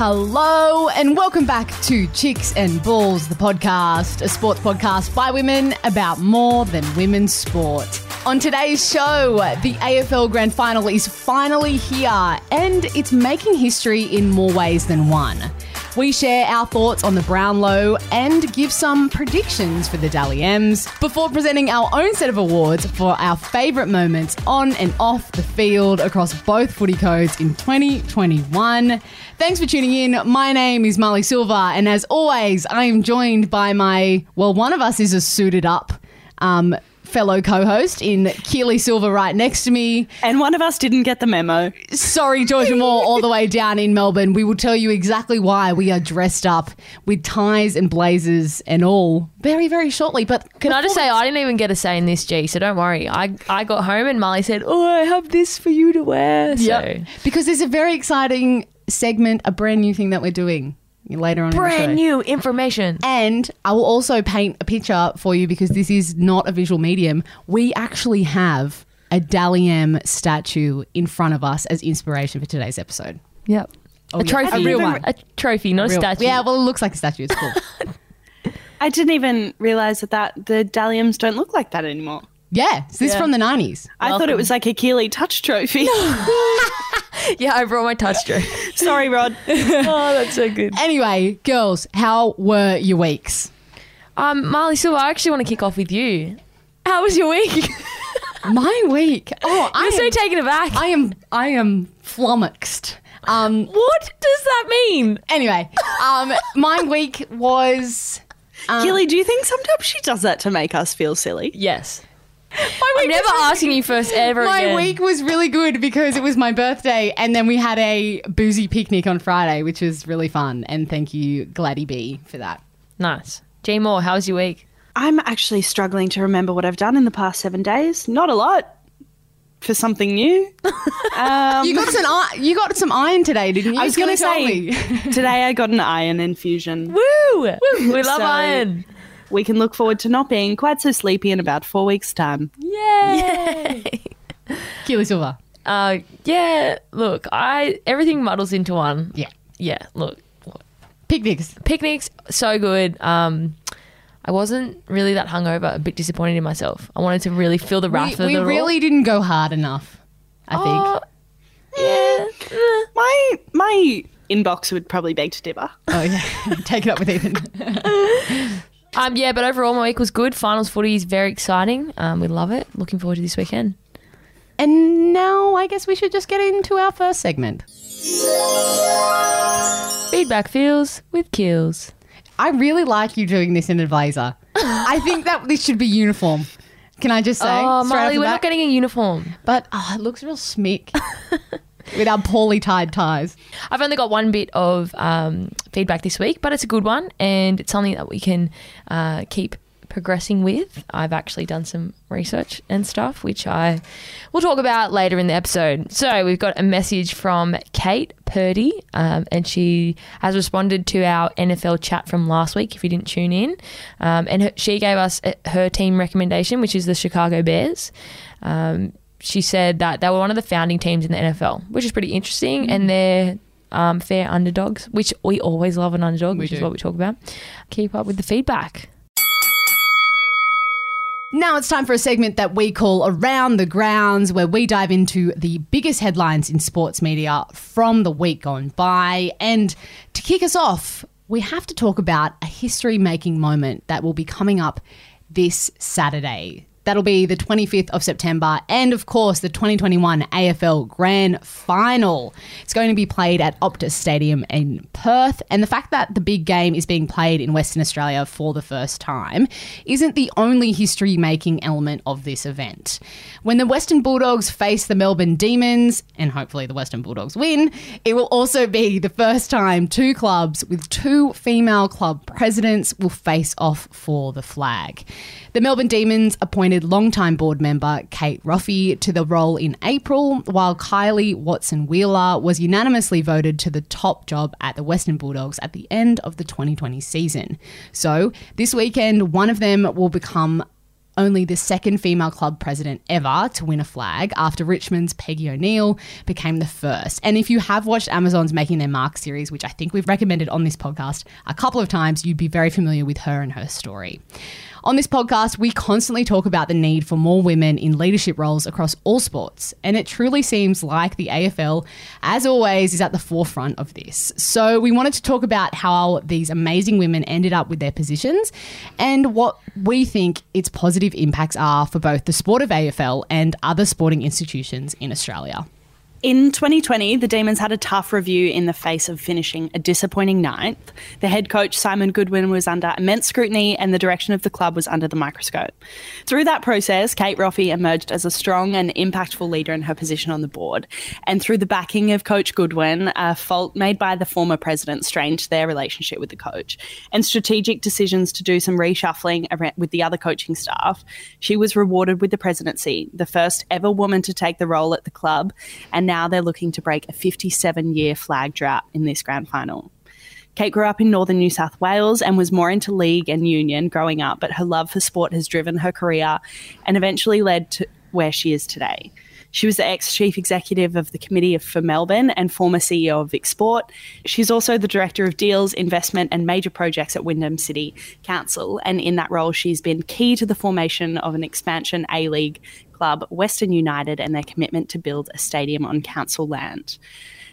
Hello, and welcome back to Chicks and Balls, the podcast, a sports podcast by women about more than women's sport. On today's show, the AFL Grand Final is finally here, and it's making history in more ways than one. We share our thoughts on the Brownlow and give some predictions for the Dally M's before presenting our own set of awards for our favourite moments on and off the field across both footy codes in 2021. Thanks for tuning in. My name is Marlee Silva, and as always, I am joined by my, well, one of us is a suited up um, fellow co-host in Keely Silva right next to me. And one of us didn't get the memo. Sorry, Georgia Moore, all the way down in Melbourne. We will tell you exactly why we are dressed up with ties and blazers and all very, very shortly. But Can I just say I didn't even get a say in this, G, so don't worry. I, I got home and Marlee said, Oh, I have this for you to wear. So Yep. because there's a very exciting segment, a brand new thing that we're doing later on in the show. brand new information. And I will also paint a picture for you because this is not a visual medium. We actually have a Dally M statue in front of us as inspiration for today's episode. Yep. Oh, a yeah. trophy. A real one. A trophy, not a Real- statue. Yeah, well, it looks like a statue. It's cool. I didn't even realize that, that the Dally Ms don't look like that anymore. yeah, so this is Yeah. from the 90s. I thought it was like a Keely touch trophy. yeah, I brought my touch drone. Sorry, Rod. oh, that's so good. Anyway, girls, how were your weeks? Um, Marlee Silva, I actually want to kick off with you. How was your week? My week. Oh, I'm so taken aback. I am I am flummoxed. Um what does that mean? anyway, um my week was Keely, do you think sometimes she does that to make us feel silly? Yes. My I'm never asking you first ever My again. week was really good because it was my birthday, and then we had a boozy picnic on Friday, which was really fun. And thank you, Gladdy B, for that. Nice. G Moore, how was your week? I'm actually struggling to remember what I've done in the past seven days. Not a lot for something new. Um, You got some you got some iron today, didn't you? I was going to say, today I got an iron infusion. Woo! We love So- iron. We can look forward to not being quite so sleepy in about four weeks' time. Yay! Keely Silva. Uh, yeah. Look, I everything muddles into one. Yeah. Yeah. Look, Picnics. picnics so good. Um, I wasn't really that hungover. A bit disappointed in myself. I wanted to really feel the wrath We, of we it all. really didn't go hard enough. I think. Oh, yeah. eh. My my inbox would probably beg to differ. Oh yeah, take it up with Ethan. Um, yeah, but overall my week was good. Finals footy is very exciting. Um, we love it. Looking forward to this weekend. and now I guess we should just get into our first segment. Feedback feels with Keels. I really like you doing this in Advisor. I think that this should be uniform. Can I just say? Oh, Marlee, we're bat? not getting a uniform. But oh, it looks real smick with our poorly tied ties. I've only got one bit of um, feedback this week, but it's a good one, and it's something that we can uh, keep progressing with. I've actually done some research and stuff, which I will talk about later in the episode. So we've got a message from Kate Purdy, um, and she has responded to our NFL chat from last week. If you didn't tune in, um, and her, she gave us uh, her team recommendation, which is the Chicago Bears. Um, she said that they were one of the founding teams in the NFL, which is pretty interesting, and they're um, fair underdogs, which we always love an underdog, We which is what we talk about. Keep up with the feedback. Now it's time for a segment that we call Around the Grounds, where we dive into the biggest headlines in sports media from the week gone by. And to kick us off, we have to talk about a history making moment that will be coming up this Saturday. That'll be the 25th of September, and of course, the 2021 AFL Grand Final. It's going to be played at Optus Stadium in Perth, and the fact that the big game is being played in Western Australia for the first time isn't the only history making element of this event. When the Western Bulldogs face the Melbourne Demons, and hopefully the Western Bulldogs win, it will also be the first time two clubs with two female club presidents will face off for the flag. The Melbourne Demons appointed longtime board member Kate Roffey to the role in April, while Kylie Watson Wheeler was unanimously voted to the top job at the Western Bulldogs at the end of the 2020 season. So, this weekend, one of them will become only the second female club president ever to win a flag after Richmond's Peggy O'Neill became the first. And if you have watched Amazon's Making Their Mark series, which I think we've recommended on this podcast a couple of times, you'd be very familiar with her and her story. On this podcast, we constantly talk about the need for more women in leadership roles across all sports, and it truly seems like the AFL, as always, is at the forefront of this. So, we wanted to talk about how these amazing women ended up with their positions and what we think its positive impacts are for both the sport of AFL and other sporting institutions in Australia. In 2020, the Demons had a tough review in the face of finishing a disappointing ninth. The head coach, Simon Goodwin, was under immense scrutiny and the direction of the club was under the microscope. Through that process, Kate Roffey emerged as a strong and impactful leader in her position on the board. And through the backing of Coach Goodwin, a fault made by the former president strained their relationship with the coach. And strategic decisions to do some reshuffling with the other coaching staff, she was rewarded with the presidency, the first ever woman to take the role at the club. And now they're looking to break a 57 year flag drought in this grand final. Kate grew up in northern New South Wales and was more into league and union growing up, but her love for sport has driven her career and eventually led to where she is today. She was the ex chief executive of the Committee for Melbourne and former CEO of Vic Sport. She's also the director of deals, investment, and major projects at Wyndham City Council. And in that role, she's been key to the formation of an expansion A League club, Western United, and their commitment to build a stadium on council land.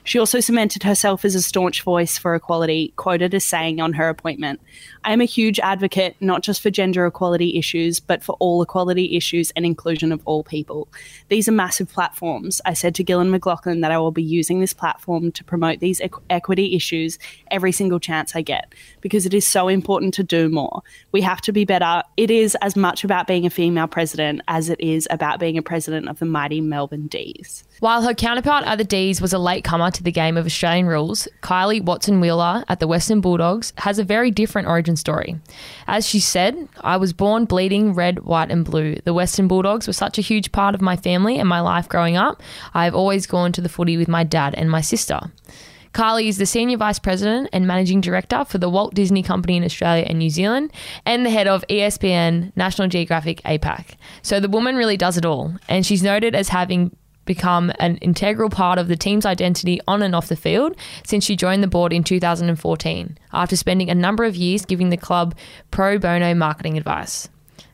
She also cemented herself as a staunch voice for equality, quoted as saying on her appointment, I am a huge advocate not just for gender equality issues, but for all equality issues and inclusion of all people. These are massive platforms. I said to Gillon McLachlan that I will be using this platform to promote these equ- equity issues every single chance I get because it is so important to do more. We have to be better. It is as much about being a female president as it is about being a president of the mighty Melbourne D's. While her counterpart at the D's was a latecomer to the game of Australian rules, Kylie Watson Wheeler at the Western Bulldogs has a very different origin story. As she said, I was born bleeding red, white, and blue. The Western Bulldogs were such a huge part of my family and my life growing up. I've always gone to the footy with my dad and my sister. Kylie is the Senior Vice President and Managing Director for the Walt Disney Company in Australia and New Zealand and the head of ESPN National Geographic APAC. So the woman really does it all, and she's noted as having become an integral part of the team's identity on and off the field since she joined the board in 2014 after spending a number of years giving the club pro bono marketing advice.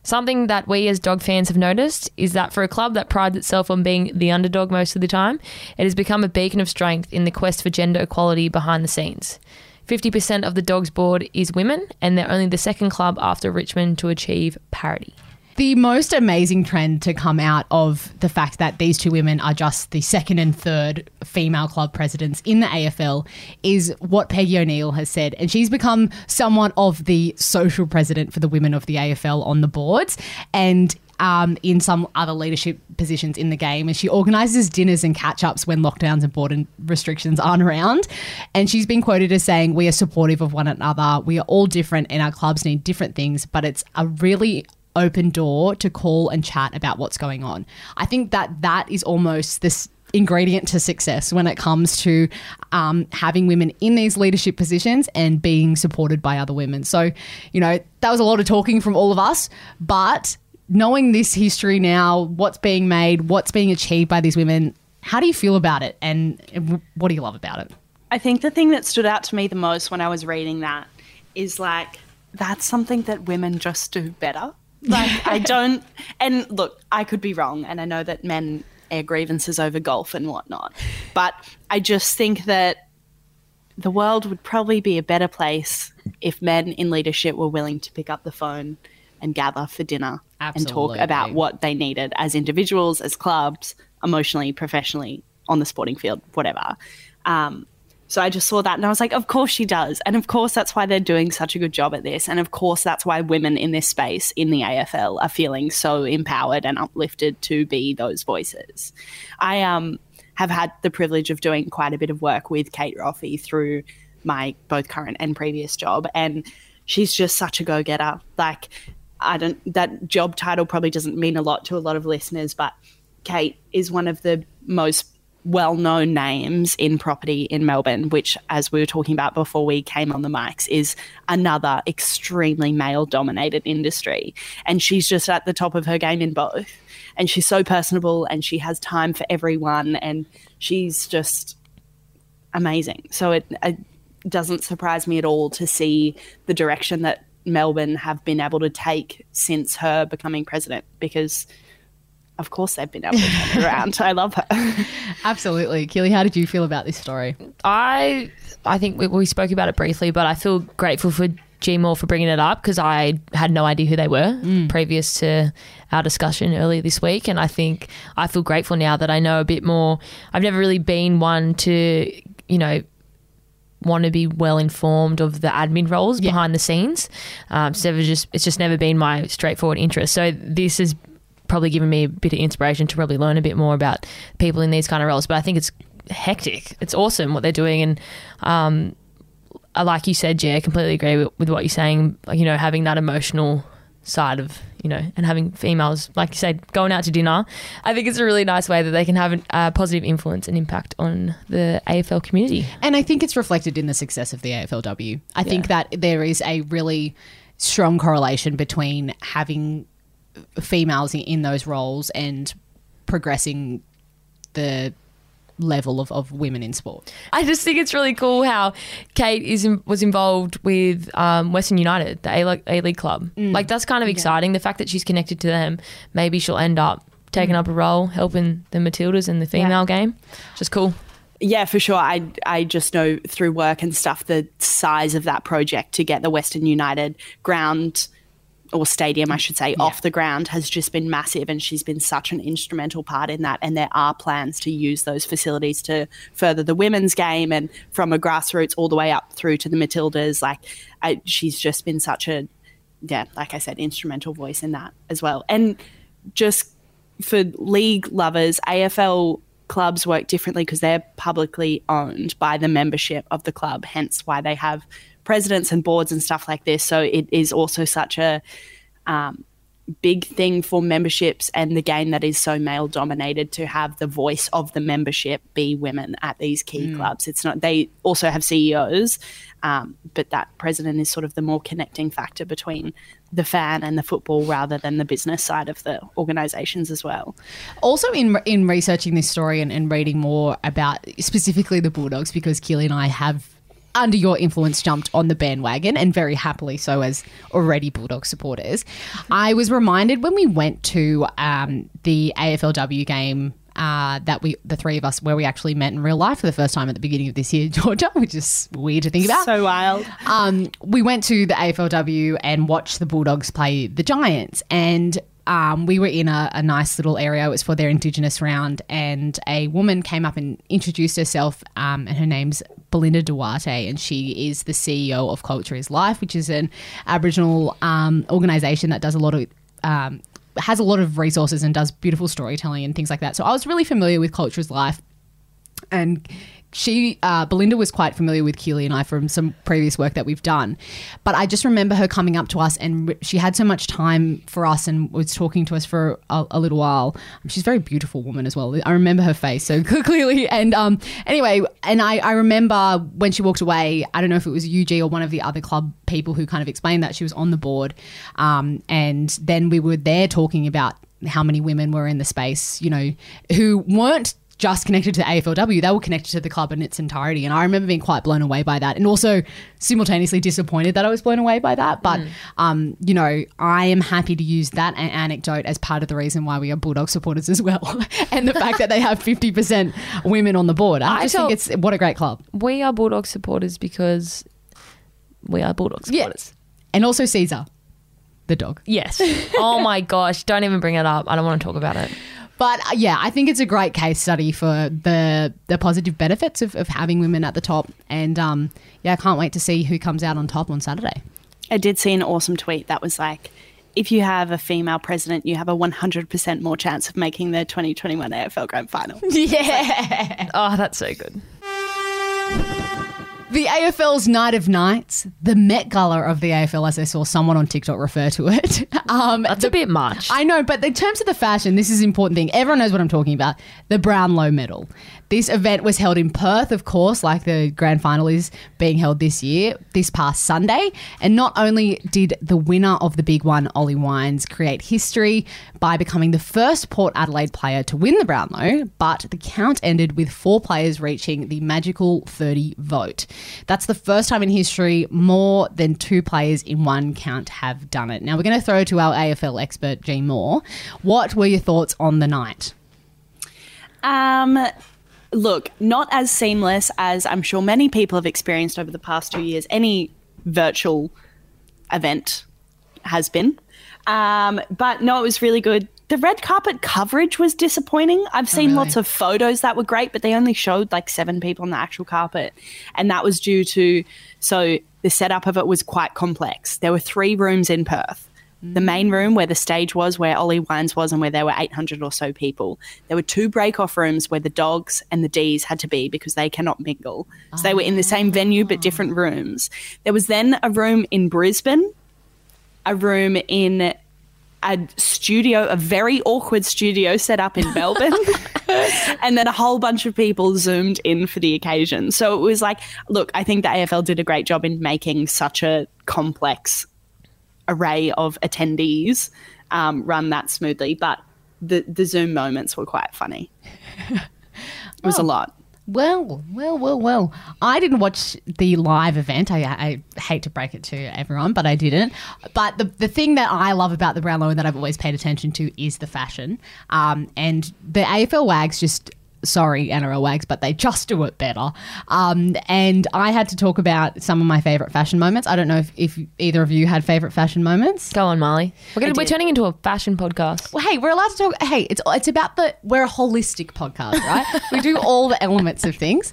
Something that we as dog fans have noticed is that for a club that prides itself on being the underdog most of the time, it has become a beacon of strength in the quest for gender equality behind the scenes. 50% of the Dogs board is women, and they're only the second club after Richmond to achieve parity. The most amazing trend to come out of the fact that these two women are just the second and third female club presidents in the AFL is what Peggy O'Neill has said. And she's become somewhat of the social president for the women of the AFL on the boards. And um, in some other leadership positions in the game. And she organises dinners and catch ups when lockdowns and board restrictions aren't around. And she's been quoted as saying, We are supportive of one another. We are all different and our clubs need different things, but it's a really open door to call and chat about what's going on. I think that that is almost this ingredient to success when it comes to um, having women in these leadership positions and being supported by other women. So, you know, that was a lot of talking from all of us, but knowing this history now, what's being made, what's being achieved by these women, how do you feel about it and what do you love about it? I think the thing that stood out to me the most when I was reading that is like, that's something that women just do better. Like I don't. And look, I could be wrong, and I know that men air grievances over golf and whatnot, but I just think that the world would probably be a better place if men in leadership were willing to pick up the phone and gather for dinner Absolutely. and talk about what they needed as individuals, as clubs, emotionally, professionally, on the sporting field, whatever. Um, so I just saw that and I was like, of course she does. And of course that's why they're doing such a good job at this. And of course that's why women in this space in the AFL are feeling so empowered and uplifted to be those voices. I um, have had the privilege of doing quite a bit of work with Kate Roffey through my both current and previous job. And she's just such a go getter. Like, I don't, that job title probably doesn't mean a lot to a lot of listeners, but Kate is one of the most well known names in property in Melbourne, which, as we were talking about before we came on the mics, is another extremely male dominated industry. And she's just at the top of her game in both. And she's so personable and she has time for everyone. And she's just amazing. So it, it doesn't surprise me at all to see the direction that Melbourne have been able to take since her becoming president because of course they've been able to turn it around. I love her. Absolutely. Keely, how did you feel about this story? I I think we, we spoke about it briefly, but I feel grateful for G Moore for bringing it up because I had no idea who they were previous to our discussion earlier this week, and I think I feel grateful now that I know a bit more. I've never really been one to you know want to be well informed of the admin roles Yeah. behind the scenes. Um, it's never just it's just never been my straightforward interest. So this has probably given me a bit of inspiration to probably learn a bit more about people in these kind of roles. But I think it's hectic. It's awesome what they're doing, and um, like you said, yeah, I completely agree with, with what you're saying. Like you know, having that emotional side of you know, and having females, like you said, going out to dinner. I think it's a really nice way that they can have a uh, positive influence and impact on the AFL community. And I think it's reflected in the success of the AFLW. I think that there is a really strong correlation between having females in, in those roles and progressing the level of, of women in sport. I just think it's really cool how Kate is in, was involved with um, Western United, the A A League club. Like that's kind of exciting. The fact that she's connected to them, maybe she'll end up taking up a role helping the Matildas in the female game. Just cool. Yeah, for sure. I I just know through work and stuff the size of that project to get the Western United ground or stadium, I should say, off the ground has just been massive, and she's been such an instrumental part in that. And there are plans to use those facilities to further the women's game, and from a grassroots all the way up through to the Matildas. Like, I, she's just been such a, yeah, like I said, instrumental voice in that as well. And just for league lovers, AFL clubs work differently because they're publicly owned by the membership of the club, hence why they have presidents and boards and stuff like this. So it is also such a um, big thing for memberships and the game that is so male dominated to have the voice of the membership be women at these key clubs. It's not, they also have CEOs, um, but that president is sort of the more connecting factor between the fan and the football rather than the business side of the organizations as well. Also, in in researching this story and, and reading more about specifically the Bulldogs, because Keely and I have, under your influence, jumped on the bandwagon and very happily so as already Bulldog supporters. I was reminded when we went to um, the AFLW game. Uh, that we, the three of us, where we actually met in real life for the first time at the beginning of this year, Georgia, which is weird to think about. So wild. um, we went to the AFLW and watched the Bulldogs play the Giants. And um, we were in a, a nice little area. It was for their Indigenous round. And a woman came up and introduced herself. Um, and her name's Belinda Duarte. And she is the CEO of Culture is Life, which is an Aboriginal um, organization that does a lot of. Um, has a lot of resources and does beautiful storytelling and things like that. So I was really familiar with Culture is Life and she uh, Belinda was quite familiar with Keely and I from some previous work that we've done, but I just remember her coming up to us and she had so much time for us and was talking to us for a, a little while. She's a very beautiful woman as well. I remember her face so clearly. And um, anyway, and I, I remember when she walked away. I don't know if it was UG or one of the other club people who kind of explained that she was on the board, um, and then we were there talking about how many women were in the space, you know, who weren't just connected to the AFLW, they were connected to the club in its entirety. And I remember being quite blown away by that and also simultaneously disappointed that I was blown away by that. But, um, you know, I am happy to use that anecdote as part of the reason why we are Bulldog supporters as well. and the fact that they have 50% women on the board. I, I just think it's what a great club. We are Bulldog supporters because we are Bulldog Yeah. supporters. And also Caesar, the dog. Yes. oh my gosh. Don't even bring it up. I don't want to talk about it. But uh, yeah, I think it's a great case study for the the positive benefits of, of having women at the top. And um, yeah, I can't wait to see who comes out on top on Saturday. I did see an awesome tweet that was like, if you have a female president, you have a 100% more chance of making the 2021 AFL Grand Final. Yeah. Oh, that's so good. The AFL's Night of Nights, the Met Gala of the AFL, as I saw someone on TikTok refer to it. Um, That's the- a bit much. I know, but in terms of the fashion, this is an important thing. Everyone knows what I'm talking about. The Brownlow Medal. This event was held in Perth, of course, like the grand final is being held this year, this past Sunday. And not only did the winner of the big one, Ollie Wines, create history by becoming the first Port Adelaide player to win the Brownlow, but the count ended with four players reaching the magical 30 vote. That's the first time in history more than two players in one count have done it. Now we're going to throw to our AFL expert, G Moore. What were your thoughts on the night? Um, look, not as seamless as I'm sure many people have experienced over the past two years. Any virtual event has been, um, but no, it was really good. The red carpet coverage was disappointing. I've oh, seen really? lots of photos that were great, but they only showed like seven people on the actual carpet, and that was due to so the setup of it was quite complex. There were three rooms in Perth the mm. main room where the stage was, where Ollie Wines was, and where there were 800 or so people. There were two break off rooms where the dogs and the Ds had to be because they cannot mingle. So they were in the same venue but different ah. rooms. There was then a room in Brisbane, a room in a studio, a very awkward studio set up in Melbourne, and then a whole bunch of people zoomed in for the occasion. So it was like, look, I think the AFL did a great job in making such a complex array of attendees um, run that smoothly, but the the Zoom moments were quite funny. It was a lot. Well, well, well, well. I didn't watch the live event. I, I hate to break it to everyone, but I didn't. But the, the thing that I love about the Brownlow and that I've always paid attention to is the fashion. Um, and the AFL Wags just. Sorry, NRL Wags, but they just do it better. Um, and I had to talk about some of my favourite fashion moments. I don't know if, if either of you had favourite fashion moments. Go on, Marlee. We're, gonna, we're turning into a fashion podcast. Well, hey, we're allowed to talk. Hey, it's it's about the we're a holistic podcast, right? we do all the elements of things.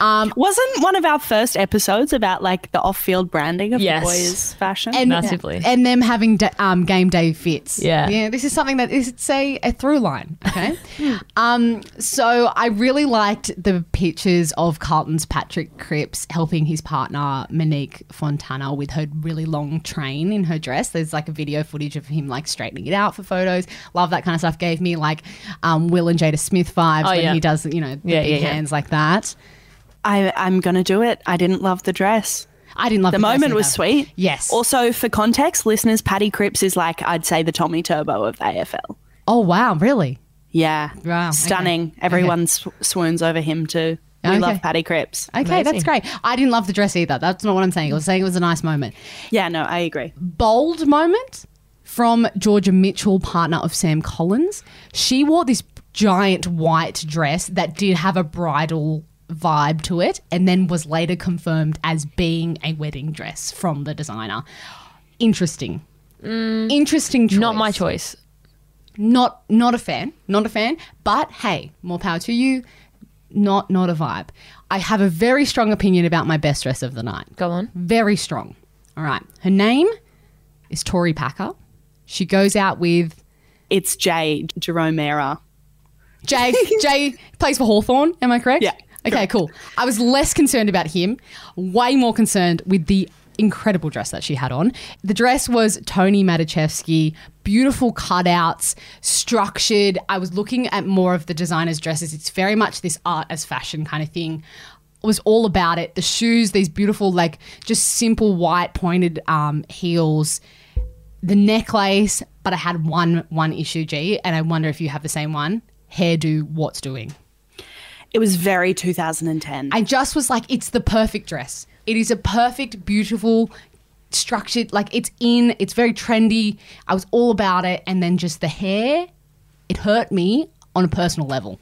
Um, Wasn't one of our first episodes about like the off-field branding of Yes. the boys' fashion? and Massively. and them having da- um, game day fits. Yeah. yeah. This is something that is it's a, a through line. Okay, um, so I really liked the pictures of Carlton's Patrick Cripps helping his partner Monique Fontana with her really long train in her dress. There's like a video footage of him like straightening it out for photos. Love that kind of stuff. Gave me like um, Will and Jada Smith vibes Oh, when yeah. he does you know the Yeah, big yeah, yeah. hands like that. I, I'm gonna do it. I didn't love the dress. I didn't love The the moment was sweet. Yes. Also, for context, listeners, Paddy Cripps is like I'd say the Tommy Turbo of the AFL. Oh wow, really? Yeah, Wow, okay. stunning. Everyone sw- swoons over him too. We Okay. love Paddy Cripps. Okay, Amazing. that's great. I didn't love the dress either. That's not what I'm saying. I was saying it was a nice moment. Yeah, no, I agree. Bold moment from Georgia Mitchell, partner of Sam Collins. She wore this giant white dress that did have a bridal vibe to it and then was later confirmed as being a wedding dress from the designer. Interesting. Interesting choice. Mm. Not my choice. Not not a fan. Not a fan. But hey, more power to you. Not not a vibe. I have a very strong opinion about my best dress of the night. Go on. Very strong. All right. Her name is Tori Packer. She goes out with It's Jay Jerome Mera. Jay. Jay plays for Hawthorn. Am I correct? Yeah, Okay, cool. I was less concerned about him, way more concerned with the incredible dress that she had on. The dress was Toni Maticevski, beautiful cutouts, structured. I was looking at more of the designer's dresses. It's very much this art as fashion kind of thing. Was all about it. The shoes, these beautiful, like just simple white pointed um, heels the necklace, but I had one one issue, G, and I wonder if you have the same one. Hairdo, what's doing? It was very 2010. I just was like, it's the perfect dress. It is a perfect, beautiful, structured, like it's in, it's very trendy. I was all about it. And then just the hair, it hurt me on a personal level.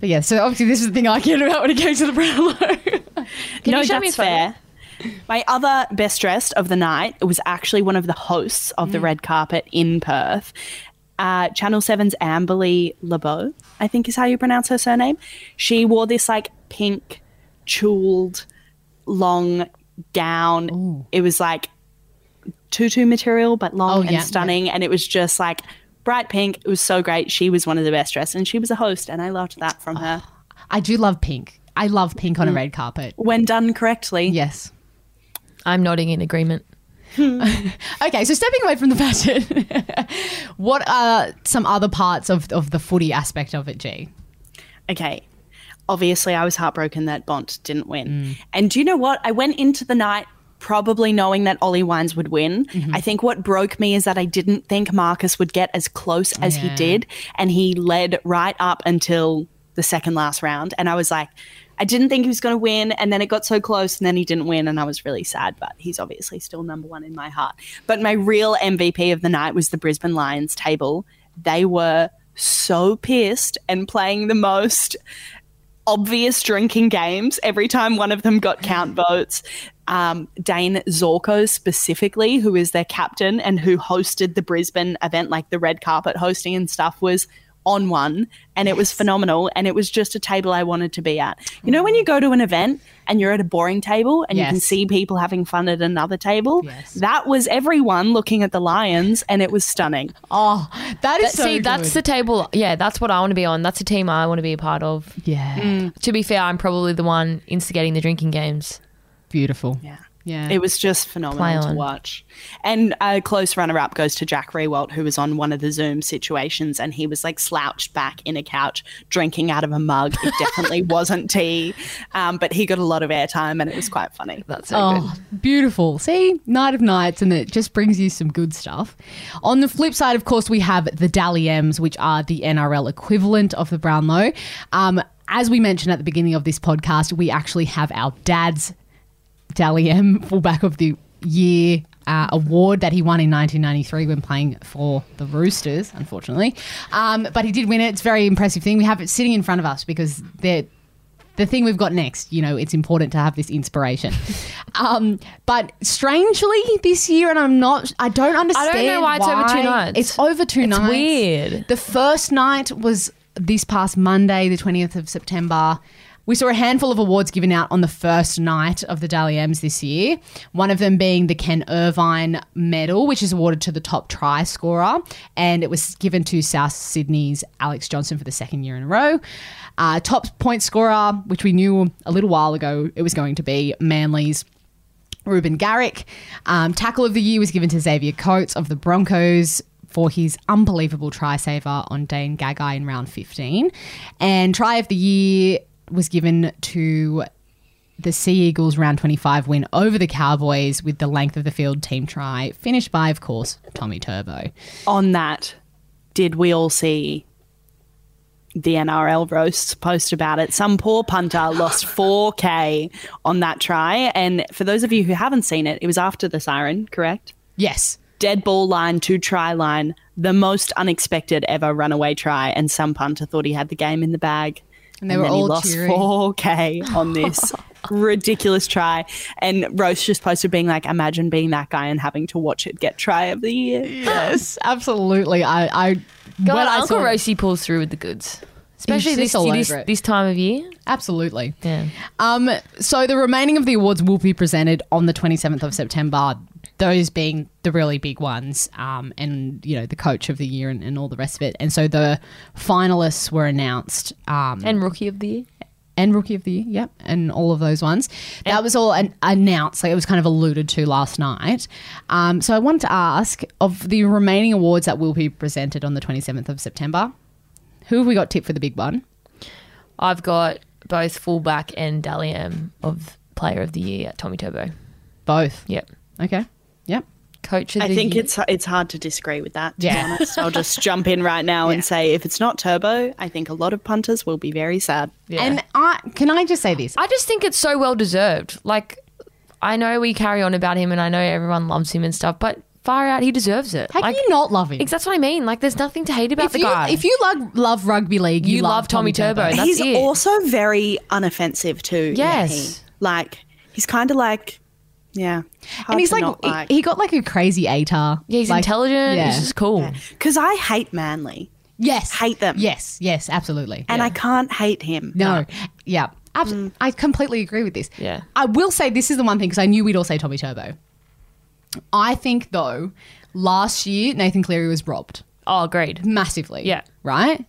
But yeah, so obviously this is the thing I cared about when it came to the Brownlow. Can no, you show that's me fair. My other best dressed of the night it was actually one of the hosts of Mm. the red carpet in Perth. Uh, Channel 7's Amberley Lobo, I think is how you pronounce her surname. She wore this like pink, chuled, long gown. It was like tutu material, but long Oh, and yeah, stunning. And it was just like bright pink. It was so great. She was one of the best dressed and she was a host, and I loved that from her. I do love pink. I love pink on a mm. red carpet. When done correctly. Yes. I'm nodding in agreement. Hmm. Okay, so stepping away from the fashion, what are some other parts of, of the footy aspect of it, G? Okay. Obviously, I was heartbroken that Bont didn't win. Mm. And do you know what? I went into the night probably knowing that Ollie Wines would win. Mm-hmm. I think what broke me is that I didn't think Marcus would get as close as he did. And he led right up until the second last round. And I was like, I didn't think he was going to win. And then it got so close and then he didn't win. And I was really sad, but he's obviously still number one in my heart. But my real MVP of the night was the Brisbane Lions table. They were so pissed and playing the most obvious drinking games every time one of them got count votes. Um, Dayne Zorko specifically, who is their captain and who hosted the Brisbane event, like the red carpet hosting and stuff, was on one and it was phenomenal and it was just a table I wanted to be at. You know when you go to an event and you're at a boring table and you can see people having fun at another table? Yes. That was everyone looking at the Lions and it was stunning. Oh, that is That- so see, that's the table. Yeah, that's what I want to be on. That's a team I want to be a part of. yeah, mm. To be fair, I'm probably the one instigating the drinking games. beautiful. Yeah. Yeah, It was just phenomenal to watch. And a close runner up goes to Jack Riewoldt, who was on one of the Zoom situations and he was like slouched back in a couch drinking out of a mug. It definitely wasn't tea, um, but he got a lot of airtime and it was quite funny. That's so good. Oh, beautiful. See, night of nights, and it just brings you some good stuff. On the flip side, of course, we have the Dally M's, which are the NRL equivalent of the Brownlow. Um, as we mentioned at the beginning of this podcast, we actually have our dad's Dally M fullback of the year uh, award that he won in 1993 when playing for the Roosters, unfortunately. Um, but he did win it. It's a very impressive thing. We have it sitting in front of us because they're the thing we've got next, you know, it's important to have this inspiration. um, but strangely, this year, and I'm not, I don't understand. I don't know why it's over two nights. It's over two It's nights. weird. The first night was this past Monday, the 20th of September. We saw a handful of awards given out on the first night of the Dally M's this year. One of them being the Ken Irvine Medal, which is awarded to the top try scorer, and it was given to South Sydney's Alex Johnson for the second year in a row. Uh, top point scorer, which we knew a little while ago it was going to be Manly's Reuben Garrick. Um, tackle of the year was given to Xavier Coates of the Broncos for his unbelievable try saver on Dane Gagai in round 15. And try of the year was given to the Sea Eagles round 25 win over the Cowboys with the length of the field team try, finished by, of course, Tommy Turbo. On that, did we all see the NRL roasts post about it? Some poor punter lost 4K on that try. And for those of you who haven't seen it, it was after the siren, correct? Yes. dead ball line to try line, the most unexpected ever runaway try, and some punter thought he had the game in the bag. And they were then all he lost cheering. 4K on this ridiculous try. And Roast just posted being like, imagine being that guy and having to watch it get try of the year. Yes, absolutely. I, I God, when Uncle saw- Rosie pulls through with the goods, especially this this, this time of year. Absolutely. Yeah. Um, so the remaining of the awards will be presented on the 27th of September. Those being the really big ones, um, and you know the coach of the year and, and all the rest of it. And so the finalists were announced, um, And rookie of the year. and rookie of the year, yep, and all of those ones. That was all an, announced, like it was kind of alluded to last night. Um, so I wanted to ask of the remaining awards that will be presented on the 27th of September, who have we got tipped for the big one? I've got both fullback and Dally M of player of the year at Tommy Turbo. Both. Yep. Okay. Yep. Coach of I the think year. it's it's hard to disagree with that. To Yeah. be honest, I'll just jump in right now Yeah. and say if it's not Turbo, I think a lot of punters will be very sad. Yeah. And I can I just say this? I just think it's so well deserved. Like, I know we carry on about him, and I know everyone loves him and stuff, but far out, he deserves it. How like, can you not love him? That's what I mean. Like, there's nothing to hate about If the you, guy. if you love, love rugby league, you, You love Tommy Turbo. That's he's it. also very unoffensive too. Yes. like he's kind of like, yeah, and he's like, he, he got like a crazy ATAR. yeah, he's like, intelligent. yeah. He's just cool. because I hate Manly Yes, Hate them. Yes, yes, absolutely. and Yeah. I can't hate him. no, yeah, abs- mm. I completely agree with this. Yeah. I will say this is the one thing because I knew we'd all say Tommy Turbo. I think though, last year Nathan Cleary was robbed Oh, agreed. massively. Yeah. right.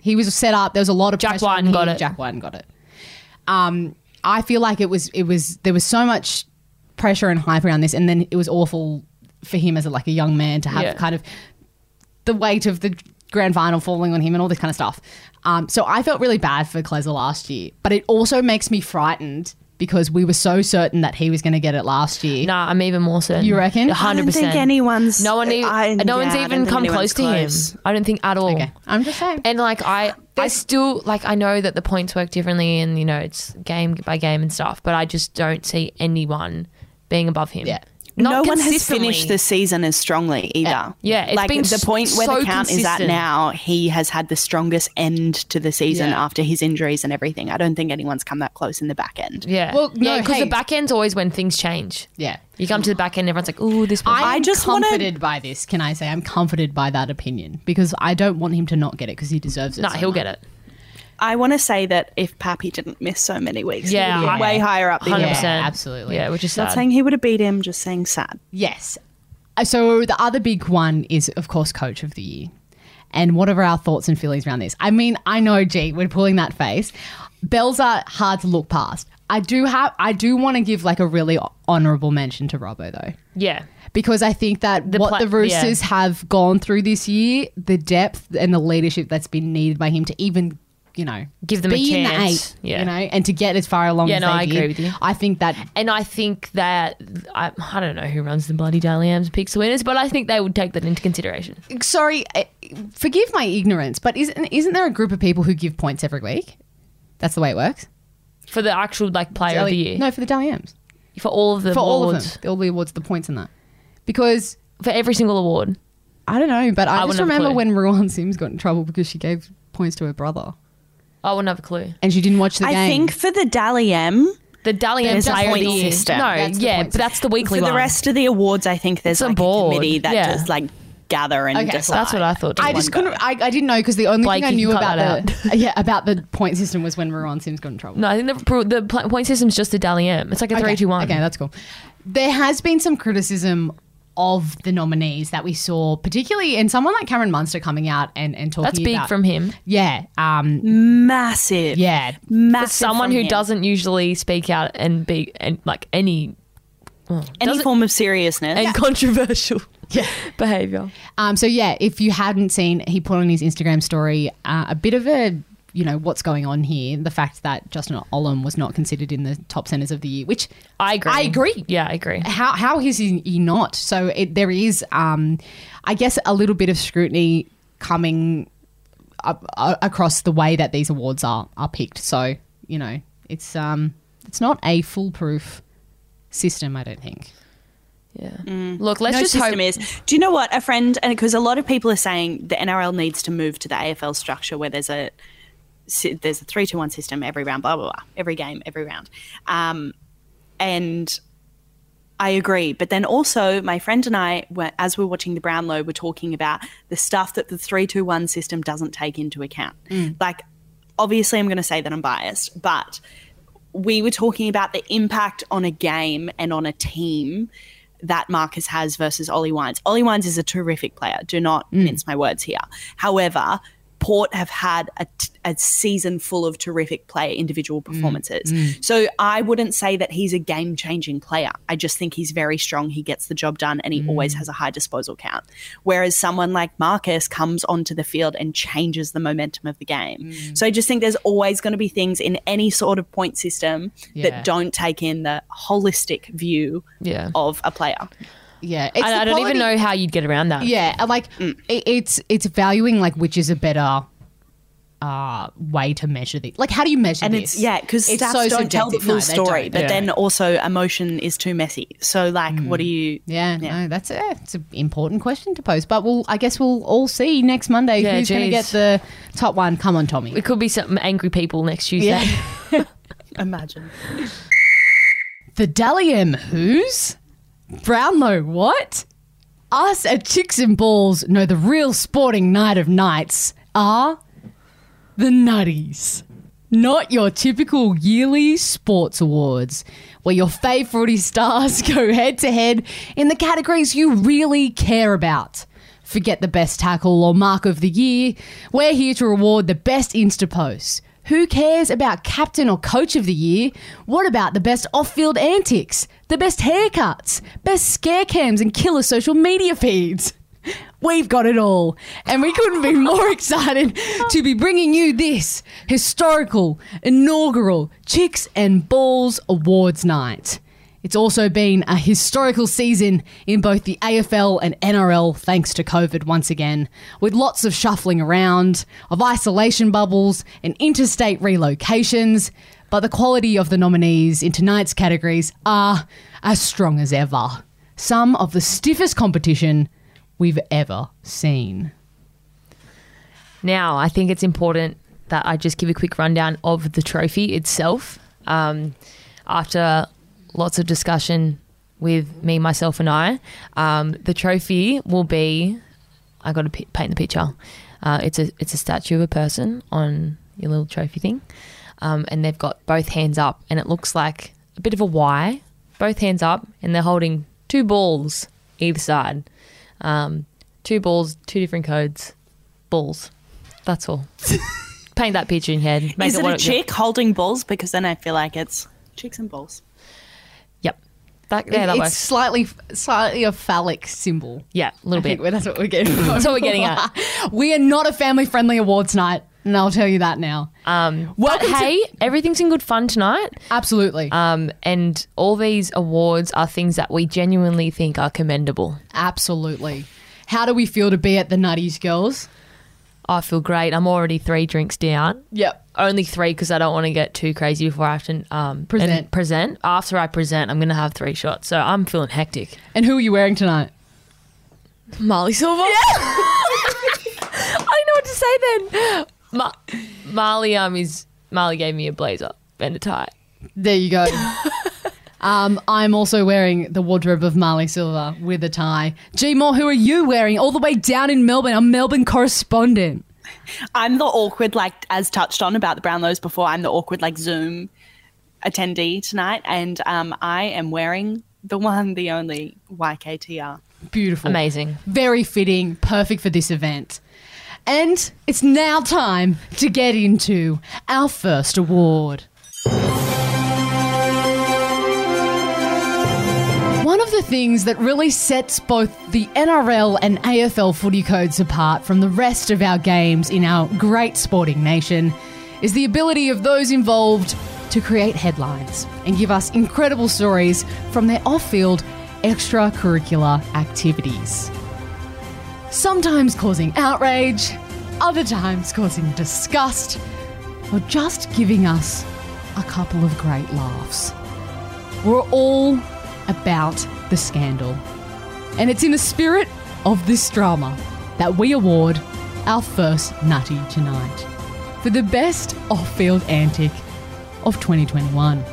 He was set up. There was a lot of Jack pressure on Wighton got it. Jack Wighton got it. um, I feel like it was it was there was so much pressure and hype around this, and then it was awful for him as a, like a young man to have Yeah. kind of the weight of the grand final falling on him and all this kind of stuff. Um, so I felt really bad for Kleza last year, but it also makes me frightened because we were so certain that he was going to get it last year. Nah, I'm even more certain. You reckon? A hundred I don't think percent. anyone's. No one, even, I- no yeah, one's I don't even think come anyone's close to close. him. I don't think at all. Okay, I'm just saying. And like I, I still like I know that the points work differently, and you know it's game by game and stuff. But I just don't see anyone being above him. Yeah. Not no one has finished the season as strongly either. Yeah, it's like been the point where so the count is at now, he has had the strongest end to the season Yeah. after his injuries and everything. I don't think anyone's come that close in the back end. Yeah. Well, no, yeah, because hey. the back end's always when things change. yeah. You come to the back end, everyone's like, "Ooh, this." person." I am just wanna- comforted by this. Can I say I'm comforted by that opinion because I don't want him to not get it because he deserves it. No, so he'll much. get it. I want to say that if Pappy didn't miss so many weeks, Yeah, he would be way higher up. The Hundred percent, absolutely. Yeah, which is Not saying he would have beat him, just saying sad. Yes. Uh, So the other big one is, of course, Coach of the Year. And what are our thoughts and feelings around this? I mean, I know, G, we're pulling that face. Bells are hard to look past. I do have, I do want to give like a really honourable mention to Robbo though, yeah, because I think that The what pla- the Roosters yeah. have gone through this year, the depth and the leadership that's been needed by him to even, you know, Give them a be in the chance. eight, Yeah. you know, and to get as far along Yeah, as no, they I agree with you. I think that and I think that I, I don't know who runs the bloody Dally M's picks winners, but I think they would take that into consideration. sorry, eh, forgive my ignorance, but isn't isn't there a group of people who give points every week? That's the way it works. for the actual like player of the year. No, for the Dally M's. for all of the For all of awards, them, all the awards, the points in that. Because for every single award. I don't know, but I, I just wouldn't have a remember when Ruan Sims got in trouble because she gave points to her brother I wouldn't have a clue. and she didn't watch the game. I game. think for the Dally M, The Dally M There's a player of the point year. system. No, That's the yeah, point but that's the weekly for the one. rest of the awards, I think there's It's a like board. committee that Yeah. just like gather and Okay, so decide. That's what I thought. I just couldn't. I, I didn't know because the only Blake, thing I you knew can cut about that the yeah about the point system was when Ruan Sims got in trouble. No, I think the pro- the pl- point system's just a Dally M. It's like a okay. three, two, one. Okay, that's cool. There has been some criticism of the nominees that we saw, particularly in someone like Cameron Munster coming out and and talking. That's big about, from him. yeah, um, massive. yeah. massive. For someone from who him. doesn't usually speak out and be and like any any form of seriousness. and controversial Yeah. behavior. Um, so yeah, if you hadn't seen, he put on his Instagram story uh, a bit of a, you know, what's going on here. The fact that Justin Olam was not considered in the top centers of the year, which I agree. I agree. Yeah, I agree. how how is he, he not? So it, there is, um, I guess, a little bit of scrutiny coming up, uh, across the way that these awards are are picked. So you know, it's um, it's not a foolproof system. I don't think. Yeah. Look, let's no just system hope. is. Do you know what a friend? And because a lot of people are saying the NRL needs to move to the AFL structure where there's a si- there's a three to one system every round, blah blah blah, every game, every round, um, and I agree. But then also, my friend and I, were, as we we're watching the Brownlow, were talking about the stuff that the three two one system doesn't take into account. Like, obviously, I'm going to say that I'm biased, but we were talking about the impact on a game and on a team that Marcus has versus Ollie Wines. Ollie Wines is a terrific player. Do not mince my words here. However, Port have had a, t- a season full of terrific player individual mm. performances. Mm. So I wouldn't say that he's a game changing player. I just think he's very strong. He gets the job done and he always mm. has a high disposal count. Whereas someone like Marcus comes onto the field and changes the momentum of the game. So I just think there's always going to be things in any sort of point system Yeah. that don't take in the holistic view Yeah. of a player. Yeah, it's I, I don't even know how you'd get around that. Yeah, and, like Mm. it, it's it's valuing like which is a better uh way to measure the like how do you measure And this? it's yeah, because It's stats so don't tell the subjective. full No, they story. don't. But They then also emotion is too messy. So like, what do you? Yeah, no, that's a, it's an important question to pose. But we'll, I guess we'll all see next Monday Yeah, who's going to geez. get the top one. Come on, Tommy. It could be some angry people next Tuesday. Yeah. Imagine. The Dally M Who's? Brownlow, what? Us at Chicks and Balls know the real sporting night of nights are the Nutties. Not your typical yearly sports awards, where your footy stars go head to head in the categories you really care about. Forget the best tackle or mark of the year. We're here to reward the best Insta posts, Who cares about captain or coach of the year? What about the best off field antics, the best haircuts, best scare cams, and killer social media feeds? We've got it all. And we couldn't be more excited to be bringing you this historical, inaugural Chicks and Balls Awards night. It's also been a historical season in both the AFL and NRL thanks to COVID once again, with lots of shuffling around, of isolation bubbles and interstate relocations. But the quality of the nominees in tonight's categories are as strong as ever. Some of the stiffest competition we've ever seen. Now, I think it's important that I just give a quick rundown of the trophy itself. Um, after lots of discussion with me, myself, and I, um, the trophy will be. I got to p- paint the picture. Uh, it's a it's a statue of a person on your little trophy thing, um, and they've got both hands up, and it looks like a bit of a Y. Both hands up, and they're holding two balls either side. Um, two balls, two different codes, balls. That's all. Paint that picture in your head. Make Is it what a chick holding balls? Because then I feel like it's chicks and balls. That, yeah, that it's slightly, slightly a phallic symbol. Yeah, a little I bit. that's what we're getting. That's what we're getting at. we are not a family-friendly awards night, and I'll tell you that now. Um, but Welcome to- hey, everything's in good fun tonight. Absolutely, Um, and all these awards are things that we genuinely think are commendable. absolutely. How do we feel to be at the NUTYS Girls? I feel great. I'm already three drinks down. Yep. Only three because I don't want to get too crazy before I have to um, Present. present. After I present, I'm going to have three shots. So I'm feeling hectic. And who are you wearing tonight? Marlee Silva. Yeah. I don't know what to say then. Ma- Marlee um is Marlee gave me a blazer and a tie. There you go. um, I'm also wearing the wardrobe of Marlee Silva with a tie. G Moore, who are you wearing all the way down in Melbourne? A Melbourne correspondent. I'm the awkward, like as touched on about the Brownlows before. I'm the awkward, like Zoom attendee tonight, and um, I am wearing the one, the only YKTR. Beautiful. Amazing. Very fitting, perfect for this event. And it's now time to get into our first award. One of the things that really sets both the NRL and AFL footy codes apart from the rest of our games in our great sporting nation is the ability of those involved to create headlines and give us incredible stories from their off field extracurricular activities sometimes causing outrage, other times causing disgust, or just giving us a couple of great laughs. We're all about the scandal. And it's in the spirit of this drama that we award our first Nutty tonight for the best off field antic of 2021.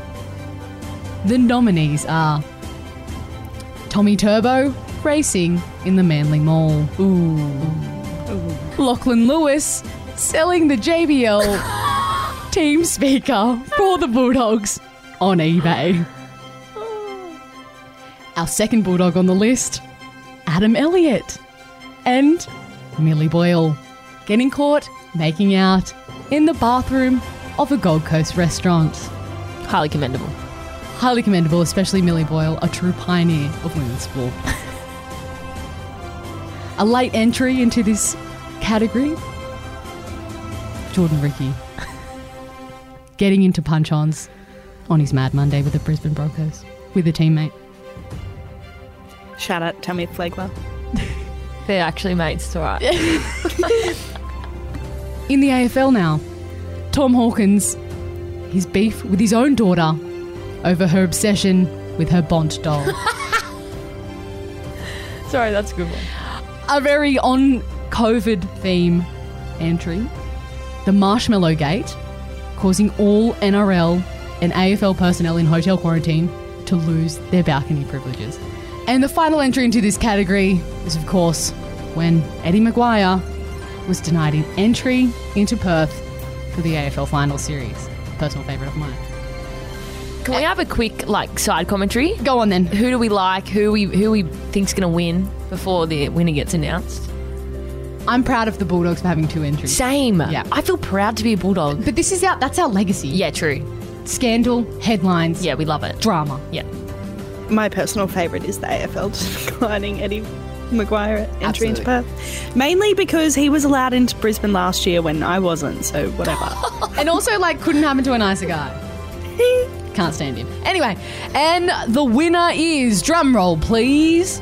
The nominees are Tommy Turbo racing in the Manly Mall. Ooh. Lachlan Lewis selling the JBL team speaker for the Bulldogs on eBay. Our second Bulldog on the list, Adam Elliott. And Millie Boyle getting caught making out in the bathroom of a Gold Coast restaurant. Highly commendable. Highly commendable, especially Millie Boyle, a true pioneer of women's sport. a late entry into this category, Jordan Riki. Getting into punch ons on his Mad Monday with the Brisbane Broncos with a teammate. Shout out Tammy Flegler. They're actually mates. It's all right. In the AFL now, Tom Hawkins, his beef with his own daughter over her obsession with her Bont doll. Sorry, that's a good one. a very on COVID theme entry. The Marshmallow Gate, causing all NRL and AFL personnel in hotel quarantine to lose their balcony privileges. And the final entry into this category is, of course, when Eddie McGuire was denied an entry into Perth for the AFL final series. Personal favourite of mine. Can we have a quick like side commentary? Go on then. Who do we like? Who we who we think's gonna win before the winner gets announced? I'm proud of the Bulldogs for having two entries. Same. Yeah. I feel proud to be a bulldog. But this is our that's our legacy. Yeah, true. Scandal, headlines, Yeah, we love it. drama. Yeah. My personal favourite is the AFL declining Eddie McGuire entry into Perth. Mainly because he was allowed into Brisbane last year when I wasn't, so whatever. And also like couldn't happen to a nicer guy. He can't stand him. Anyway, and the winner is drum roll, please.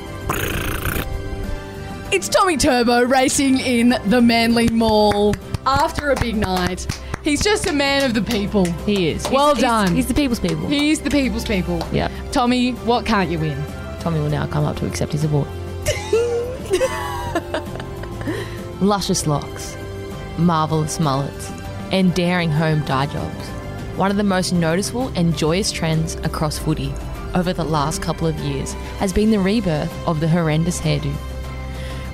It's Tommy Turbo racing in the Manly Mall after a big night. He's just a man of the people. He is. Well He's- he's- done. He's, the people's people. He's the people's people. yeah. Tommy, what can't you win? Tommy will now come up to accept his award. Luscious locks, marvellous mullets, and daring home dye jobs. One of the most noticeable and joyous trends across footy over the last couple of years has been the rebirth of the horrendous hairdo.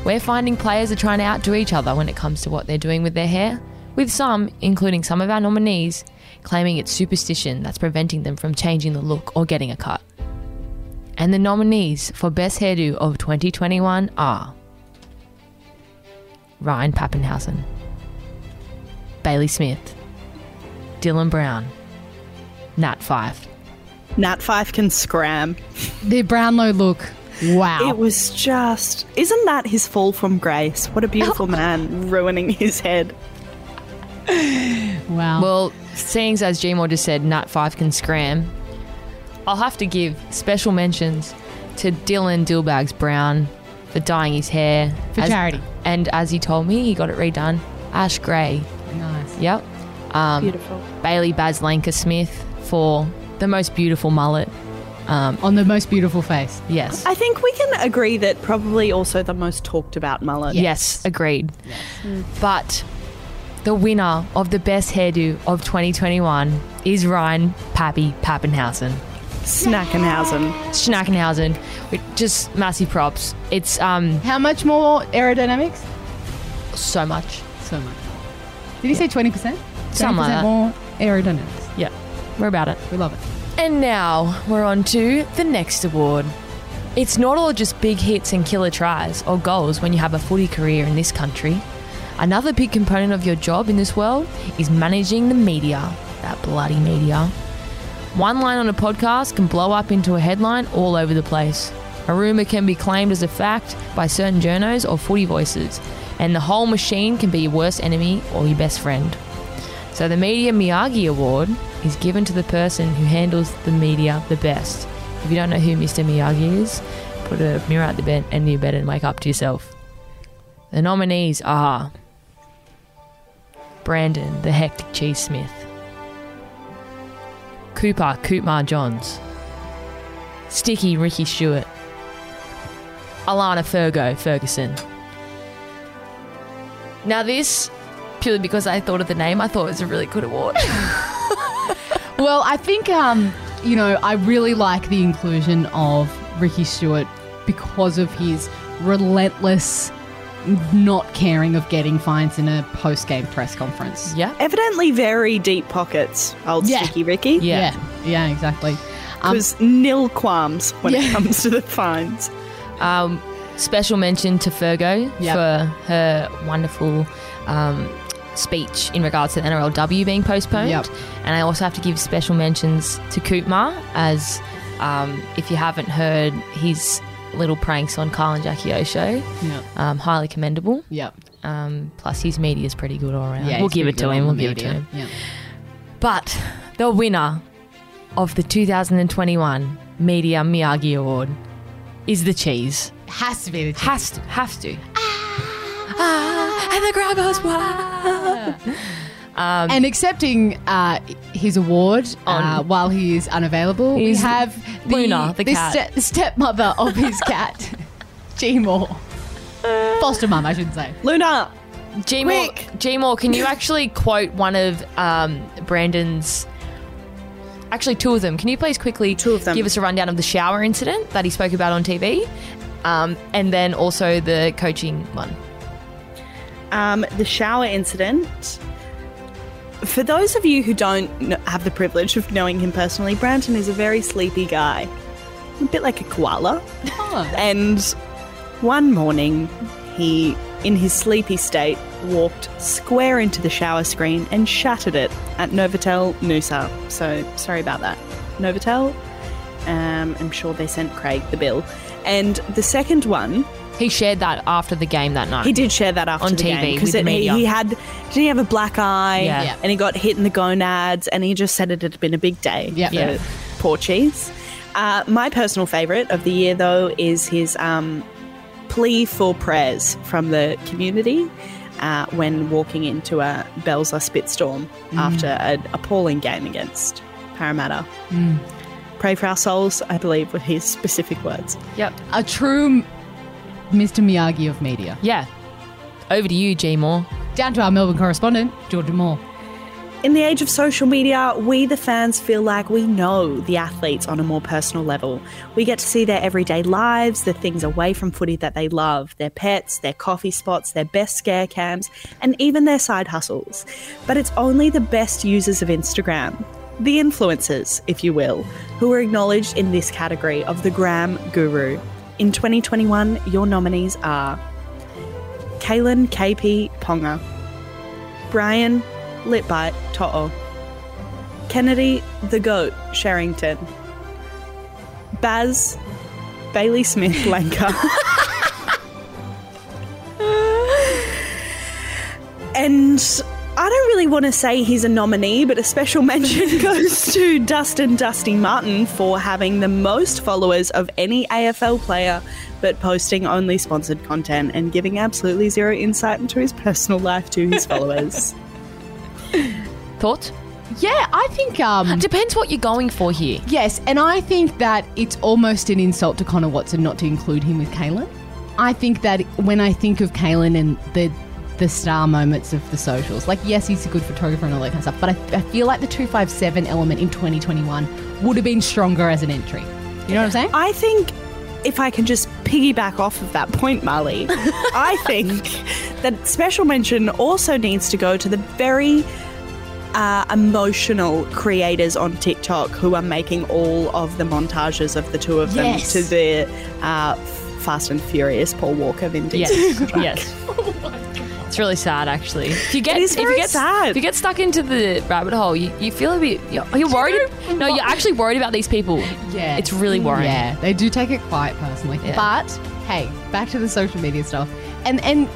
We're finding players are trying to outdo each other when it comes to what they're doing with their hair, with some, including some of our nominees, claiming it's superstition that's preventing them from changing the look or getting a cut. And the nominees for Best Hairdo of 2021 are Ryan Papenhuyzen, Bailey Smith, Dylan Brown, Nat Fyfe. Nat Fyfe can scram. The Brownlow look. Wow. It was just. Isn't that his fall from grace? What a beautiful man ruining his head. wow. Well, seeing as G Moore just said Nat Fyfe can scram, I'll have to give special mentions to Dylan Dillbags Brown for dyeing his hair. For As- charity. And as he told me, he got it redone. Ash grey. nice. Yep. Um, Beautiful. Bailey Baslanka Smith for the most beautiful mullet. On the most beautiful face. Yes. I think we can agree that probably also the most talked about mullet. Yes, agreed. But the winner of the best hairdo of 2021 is Ryan Pappy Papenhuyzen. Snackenhausen. Schnackenhausen. with Just massive props. It's um How much more aerodynamics? so much. So much. Did he say 20%? 20% Something like that. more aerodynamics. Yeah, we're about it. We love it. And now we're on to the next award. It's not all just big hits and killer tries or goals when you have a footy career in this country. Another big component of your job in this world is managing the media, that bloody media. One line on a podcast can blow up into a headline all over the place. A rumour can be claimed as a fact by certain journos or footy voices, and the whole machine can be your worst enemy or your best friend. So the Media Miyagi Award is given to the person who handles the media the best. If you don't know who Mr. Miyagi is, put a mirror at the bed end of your bed and wake up to yourself. The nominees are Brandon, the hectic cheese smith. Cooper, Kootmar Johns. Sticky, Ricky Stewart. Alana Fergo, Ferguson. Now this, purely because I thought of the name, I thought it was a really good award. Well, I think, um, you know, I really like the inclusion of Ricky Stewart because of his relentless not caring of getting fines in a post game press conference. yeah. Evidently very deep pockets, old Yeah. Sticky Ricky. Yeah. Yeah, yeah, exactly. Um, Because nil qualms when Yeah. it comes to the fines. Um, special mention to Fergo Yep. for her wonderful um, speech in regards to the NRLW being postponed. Yep. And I also have to give special mentions to Koopmar, as um, if you haven't heard his little pranks on Kyle and Jackie O show, yeah, um, highly commendable. Yep. Um, plus, his media is pretty good all around. yeah we'll he's give it to him. We'll give it to him. Yeah. But the winner of the 2021 Media Miyagi Award is the cheese. Has to be the cheese. Has to, has to. Ah, and the crowd goes wild. Um, and accepting uh, his award uh, while he is unavailable, we have the, Luna, the cat. ste- stepmother of his cat, G Moore. Foster mum, I should say. Luna, G Moore, Quick. G Moore, can you actually quote one of um, Brandon's? Actually, two of them. Can you please quickly Two of them. give us a rundown of the shower incident that he spoke about on TV, um, and then also the coaching one? um, the shower incident. For those of you who don't have the privilege of knowing him personally, Brandon is a very sleepy guy, a bit like a koala. Oh. And one morning, he in his sleepy state, walked square into the shower screen and shattered it at Novotel Noosa. So sorry about that. Novotel, um, I'm sure they sent Craig the bill. And the second one, He shared that after the game that night. he did share that after On the TV game with the he, media. he had didn't he have a black eye Yeah. Yeah. and he got hit in the gonads and he just said it had been a big day Yeah. for Yeah. poor cheese. Uh, my personal favourite of the year though is his um, plea for prayers from the community uh, when walking into a Belzer Spitstorm Mm. after an appalling game against Parramatta. Mm. Pray for our souls, I believe, were his specific words. Yep. A true Mr. Miyagi of media. Yeah. Over to you, G Moore. Down to our Melbourne correspondent, Georgia Moore. In the age of social media, we, the fans, feel like we know the athletes on a more personal level. We get to see their everyday lives, the things away from footy that they love, their pets, their coffee spots, their best scare cams, and even their side hustles. But it's only the best users of Instagram, the influencers, if you will, who are acknowledged in this category of the Gram Guru. In 2021, your nominees are Kalyn KP Ponga, Brian Litbite To'o, Kennedy the Goat Cherrington, Baz Bailey Smith Lanka, and I don't really want to say he's a nominee, but a special mention goes to Dustin Dusty Martin for having the most followers of any AFL player, but posting only sponsored content and giving absolutely zero insight into his personal life to his followers. Thoughts? Yeah, I think um Depends what you're going for here. yes, and I think that it's almost an insult to Connor Watson not to include him with Kalyn. I think that when I think of Kalyn and the the star moments of the socials, like yes, he's a good photographer and all that kind of stuff, but I, I feel like the two five seven element in 2021 would have been stronger as an entry. You know what I'm saying? I think if I can just piggyback off of that point, Marlee, I think that special mention also needs to go to the very uh, emotional creators on TikTok who are making all of the montages of the two of them Yes. to the uh, Fast and Furious Paul Walker Vin Diesel Yes. yes. It's really sad, actually. If you get, It is if you very get, sad. If you get stuck into the rabbit hole, you, you feel a bit. You're, you're worried. No, you're actually worried about these people. Yeah. It's really worrying. Yeah, they do take it quite personally. Yeah. But hey, back to the social media stuff. And and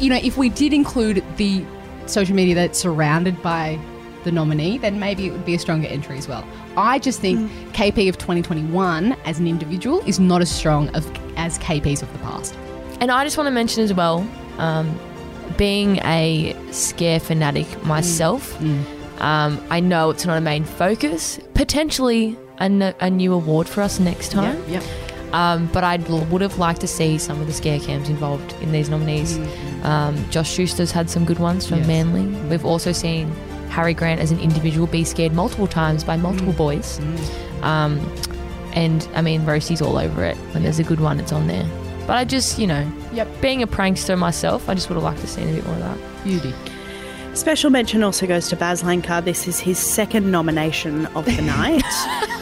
you know, if we did include the social media that's surrounded by the nominee, then maybe it would be a stronger entry as well. I just think KP of 2021 as an individual is not as strong of, as KPs of the past. And I just want to mention as well, um, being a scare fanatic myself, Um, I know it's not a main focus. Potentially a, n- a new award for us next time. Um, but I would have liked to see some of the scare cams involved in these nominees. Um, Josh Schuster's had some good ones from Yes. Manly. We've also seen Harry Grant as an individual be scared multiple times by multiple boys. Um, and I mean, Rosie's all over it. When there's a good one, it's on there. But I just, you know, Yep. being a prankster myself, I just would have liked to see a bit more of that. Beauty. Special mention also goes to Baz Lanka. This is his second nomination of the night.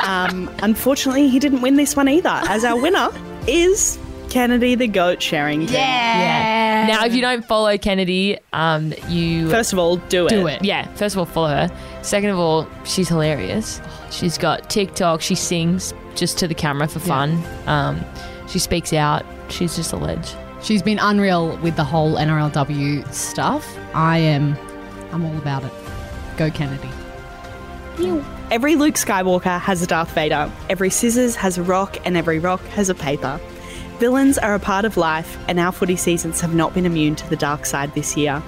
um, unfortunately, he didn't win this one either, as our winner is Kennedy the Goat sharing. Yeah. Now, if you don't follow Kennedy, um, you First of all, do it. Do it. Yeah, first of all, follow her. Second of all, she's hilarious. She's got TikTok. She sings just to the camera for fun. Um, she speaks out. She's just a ledge. She's been unreal with the whole NRLW stuff. I am, I'm all about it. Go Kennedy. Every Luke Skywalker has a Darth Vader. Every scissors has a rock, and every rock has a paper. Villains are a part of life, and our footy seasons have not been immune to the dark side this year.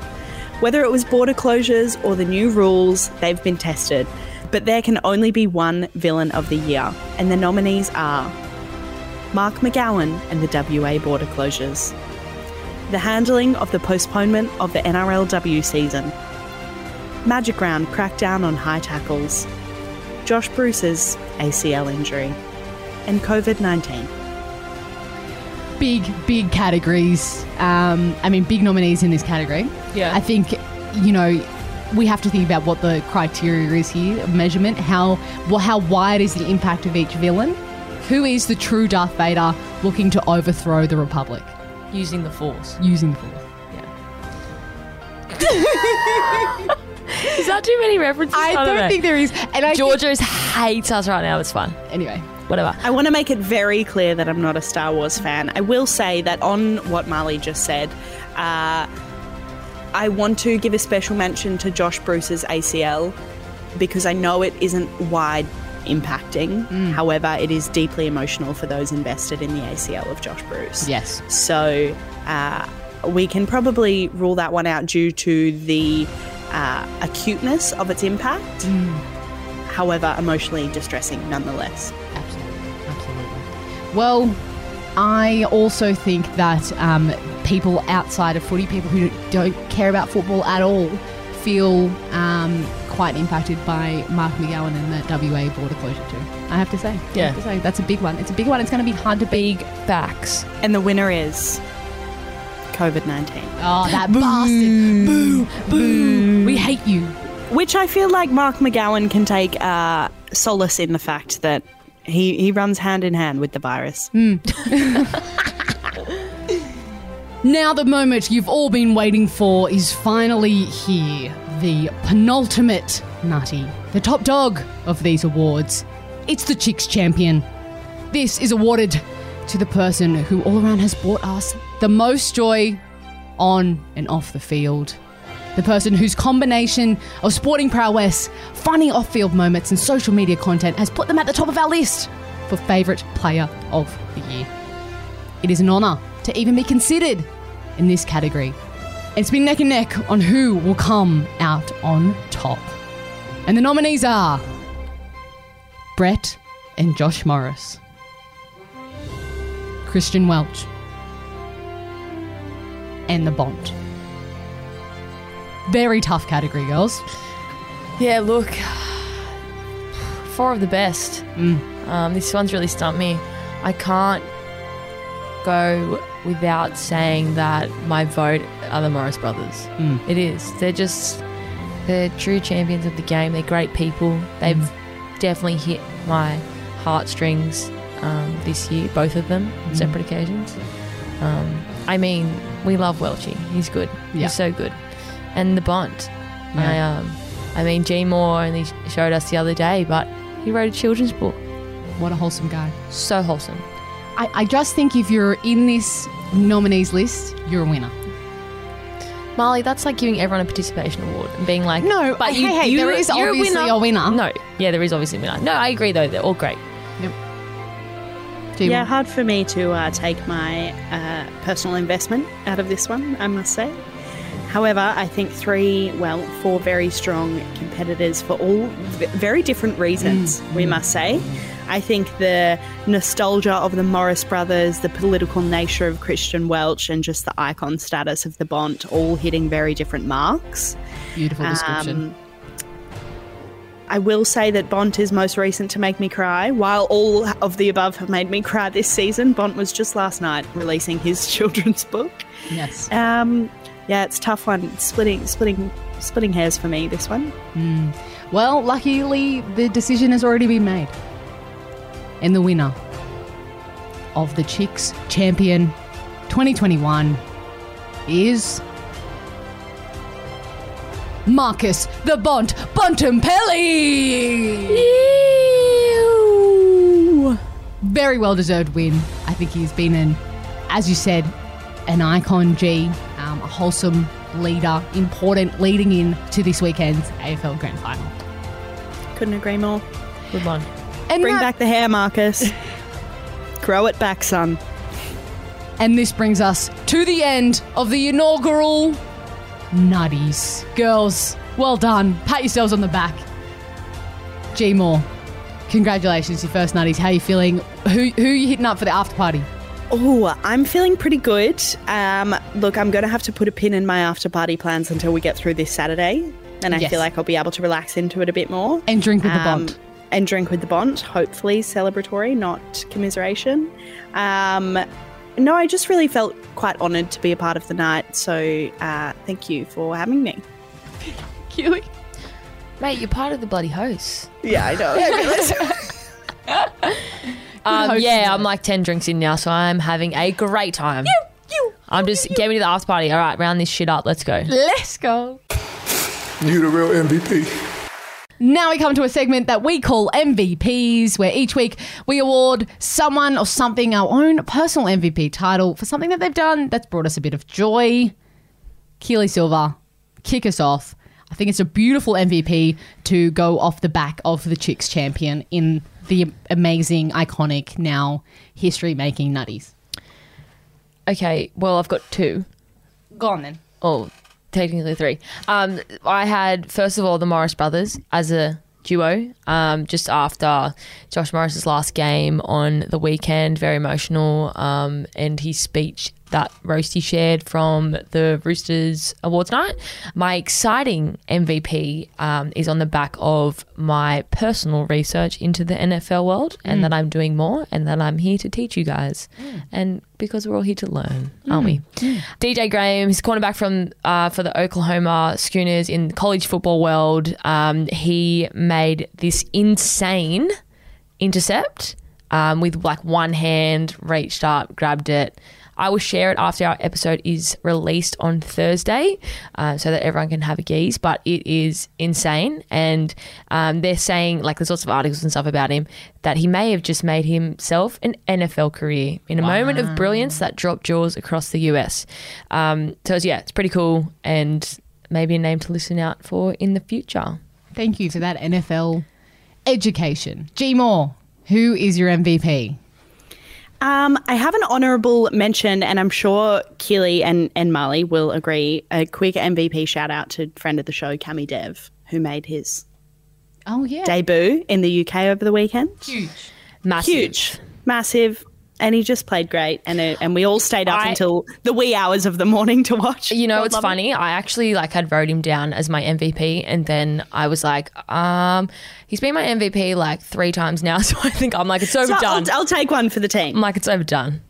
Whether it was border closures or the new rules, they've been tested. But there can only be one villain of the year, and the nominees are Mark McGowan and the WA border closures, the handling of the postponement of the NRLW season, Magic Round crackdown on high tackles, Josh Bruce's ACL injury, and COVID 19. Big, big categories. Um, I mean, big nominees in this category. Yeah. I think, you know, we have to think about what the criteria is here, measurement, how well, how wide is the impact of each villain? Who is the true Darth Vader looking to overthrow the Republic Using the Force. using the Force? Yeah. is that too many references? I don't know. think there is. And I think- Georgios hates us right now. It's fun. anyway. Whatever. I want to make it very clear that I'm not a Star Wars fan. I will say that on what Marlee just said, uh, I want to give a special mention to Josh Bruce's ACL because I know it isn't wide impacting. However, it is deeply emotional for those invested in the ACL of Josh Bruce. Yes. So uh, we can probably rule that one out due to the uh, acuteness of its impact. However, emotionally distressing nonetheless. Absolutely. Absolutely. Well, I also think that um, people outside of footy, people who don't care about football at all, feel um, quite impacted by Mark McGowan and the WA border closure too. I have to say. I Yeah. have to say. That's a big one. It's a big one. It's going to be hard to beat. Big facts. And the winner is COVID 19. Oh, that bastard. Boo. Boo. We hate you. Which I feel like Mark McGowan can take uh, solace in the fact that he, he runs hand in hand with the virus. Now, the moment you've all been waiting for is finally here. The penultimate nutty, the top dog of these awards. It's the Chicks Champion. This is awarded to the person who all around has brought us the most joy on and off the field. The person whose combination of sporting prowess, funny off field moments, and social media content has put them at the top of our list for favourite player of the year. It is an honour to even be considered in this category. It's been neck and neck on who will come out on top. And the nominees are Brett and Josh Morris, Christian Welch, and the Bont. Very tough category, girls. Yeah, look. Four of the best. Mm. Um, this one's really stumped me. I can't go without saying that my vote are the Morris brothers. Mm. It is. They're just they're true champions of the game. They're great people. They've Mm. definitely hit my heartstrings um, this year, both of them, Mm. on separate occasions. Um, I mean, we love Welchie. He's good. Yeah. He's so good. And the Bont. I um, I mean, G Moore only showed us the other day, but he wrote a children's book. What a wholesome guy. So wholesome. I, I just think if you're in this nominees list, you're a winner. Marlee, that's like giving everyone a participation award and being like, No, but hey, you, hey, you, there is you're obviously a winner. No, yeah, there is obviously a winner. No, I agree though. They're all great. Gee, Yeah, hard for me to uh, take my uh, personal investment out of this one, I must say. However, I think three, well, four very strong competitors for all v- very different reasons, we must say. I think the nostalgia of the Morris brothers, the political nature of Christian Welch, and just the icon status of the Bont all hitting very different marks. Beautiful description. Um, I will say that Bont is most recent to make me cry. While all of the above have made me cry this season, Bont was just last night releasing his children's book. yes. Um, yeah, it's a tough one. It's splitting, splitting, splitting hairs for me. This one. Well, luckily, the decision has already been made. And the winner of the Chicks Champion 2021 is. Marcus the Bont Bontempelli! Very well deserved win. I think he's been an, as you said, an icon G, um, a wholesome leader, important leading in to this weekend's AFL Grand Final. Couldn't agree more. Good one. And Bring that- back the hair, Marcus. Grow it back, son. And this brings us to the end of the inaugural NUTYS. Girls, well done. Pat yourselves on the back. G Moore, congratulations, your first NUTYS. How are you feeling? Who who are you hitting up for the after party? Oh, I'm feeling pretty good. Um, look, I'm going to have to put a pin in my after party plans until we get through this Saturday. And I Yes. feel like I'll be able to relax into it a bit more. And drink with the Um, Bont. And drink with the Bont, hopefully celebratory, not commiseration. Um, no, I just really felt quite honoured to be a part of the night. So uh, thank you for having me. Keely? Mate, you're part of the bloody hosts. Yeah, I know. Um, yeah, I'm like 10 drinks in now, so I'm having a great time. I'm just get me to the after party. All right, round this shit up. Let's go. Let's go. You the real MVP. Now we come to a segment that we call MVPs, where each week we award someone or something our own personal MVP title for something that they've done that's brought us a bit of joy. Keely Silva, kick us off. I think it's a beautiful MVP to go off the back of the Chicks champion in the amazing, iconic, now history making NUTYS. Okay, well I've got two. Go on then. Oh, technically three. Um, I had first of all the Morris brothers as a duo. Um, just after Josh Morris's last game on the weekend, very emotional. Um, and his speech that Roasty shared from the Roosters Awards night. My exciting MVP um, is on the back of my personal research into the NFL world, and that I'm doing more, and that I'm here to teach you guys, and because we're all here to learn, aren't we? DJ Graham, he's cornerback from uh, for the Oklahoma Sooners in college football world. Um, he made this insane intercept um, with like one hand, reached up, grabbed it. I will share it after our episode is released on Thursday uh, so that everyone can have a gaze. But it is insane. And um, they're saying, like, there's lots of articles and stuff about him, that he may have just made himself an NFL career in a moment of brilliance that dropped jaws across the US. Um, so, yeah, it's pretty cool and maybe a name to listen out for in the future. Thank you for that NFL education. G Moore, who is your MVP? Um, I have an honourable mention, and I'm sure Keely and, and Marlee will agree. A quick MVP shout out to friend of the show, Cami Dev, who made his Oh, yeah. debut in the UK over the weekend. Huge. Massive. Huge, massive, and he just played great. And uh, and we all stayed up I- until the wee hours of the morning to watch. You know, God it's it. funny. I actually like had wrote him down as my MVP, and then I was like, um, he's been my MVP like three times now, so I think I'm like it's So overdone. I'll, I'll take one for the team. I'm like it's overdone.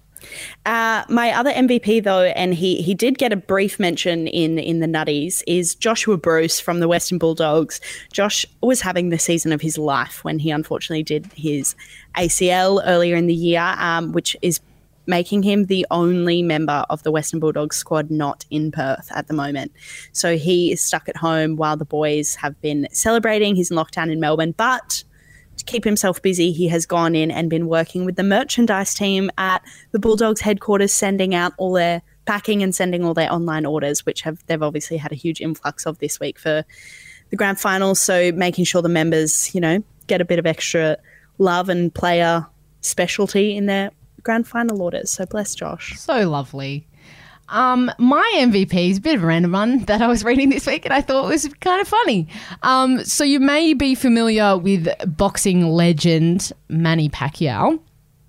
Uh, my other MVP though, and he he did get a brief mention in in the NUTYS, is Joshua Bruce from the Western Bulldogs. Josh was having the season of his life when he unfortunately did his ACL earlier in the year, um, which is making him the only member of the Western Bulldogs squad not in Perth at the moment. So he is stuck at home while the boys have been celebrating. He's in lockdown in Melbourne, but to keep himself busy, he has gone in and been working with the merchandise team at the Bulldogs headquarters, sending out all their packing and sending all their online orders, which have they've obviously had a huge influx of this week for the grand final. So making sure the members, you know, get a bit of extra love and player specialty in their grand final orders. So bless Josh. So lovely. Um, my MVP is a bit of a random one that I was reading this week and I thought was kind of funny. Um, so you may be familiar with boxing legend Manny Pacquiao.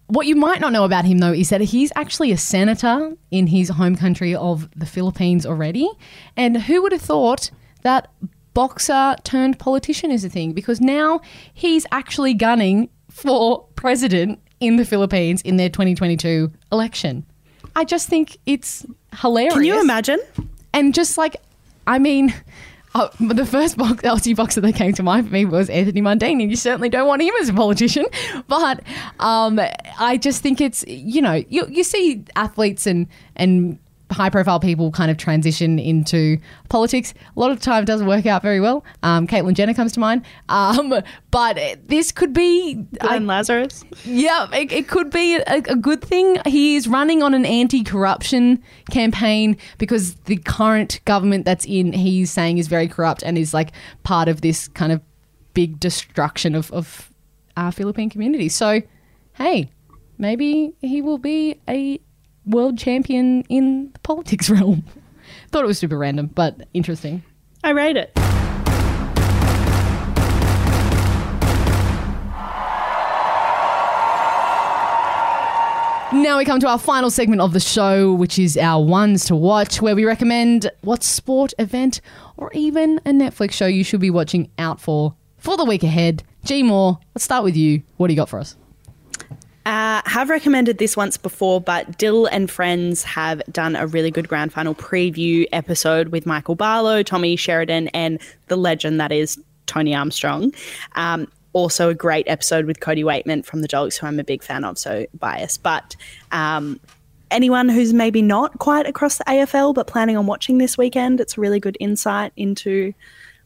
What you might not know about him though is that he's actually a senator in his home country of the Philippines already. And who would have thought that boxer turned politician is a thing? Because now he's actually gunning for president in the Philippines in their 2022 election. I just think it's hilarious. Can you imagine? And just like, I mean, uh, the first box, Aussie boxer that came to mind for me was Anthony Mundine, and you certainly don't want him as a politician. But um, I just think it's, you know, you, you see athletes and, and high profile people kind of transition into politics. A lot of the time it doesn't work out very well. Um, Caitlyn Jenner comes to mind. Um, but this could be. I- Lazarus. yeah, it, it could be a, a good thing. He is running on an anti corruption campaign because the current government that's in, he's saying, is very corrupt and is like part of this kind of big destruction of, of our Philippine community. So, hey, maybe he will be a world champion in the politics realm. Thought it was super random, but interesting. I rate it. Now we come to our final segment of the show, which is our ones to watch, where we recommend what sport, event, or even a Netflix show you should be watching out for for the week ahead. G Moore, let's start with you. What do you got for us? Uh, have recommended this once before, but Dyl and Friends have done a really good grand final preview episode with Michael Barlow, Tommy Sheridan, and the legend that is Tony Armstrong. Um, also, a great episode with Cody Weightman from the Dogs, who I'm a big fan of, so biased. But um, anyone who's maybe not quite across the AFL but planning on watching this weekend, it's a really good insight into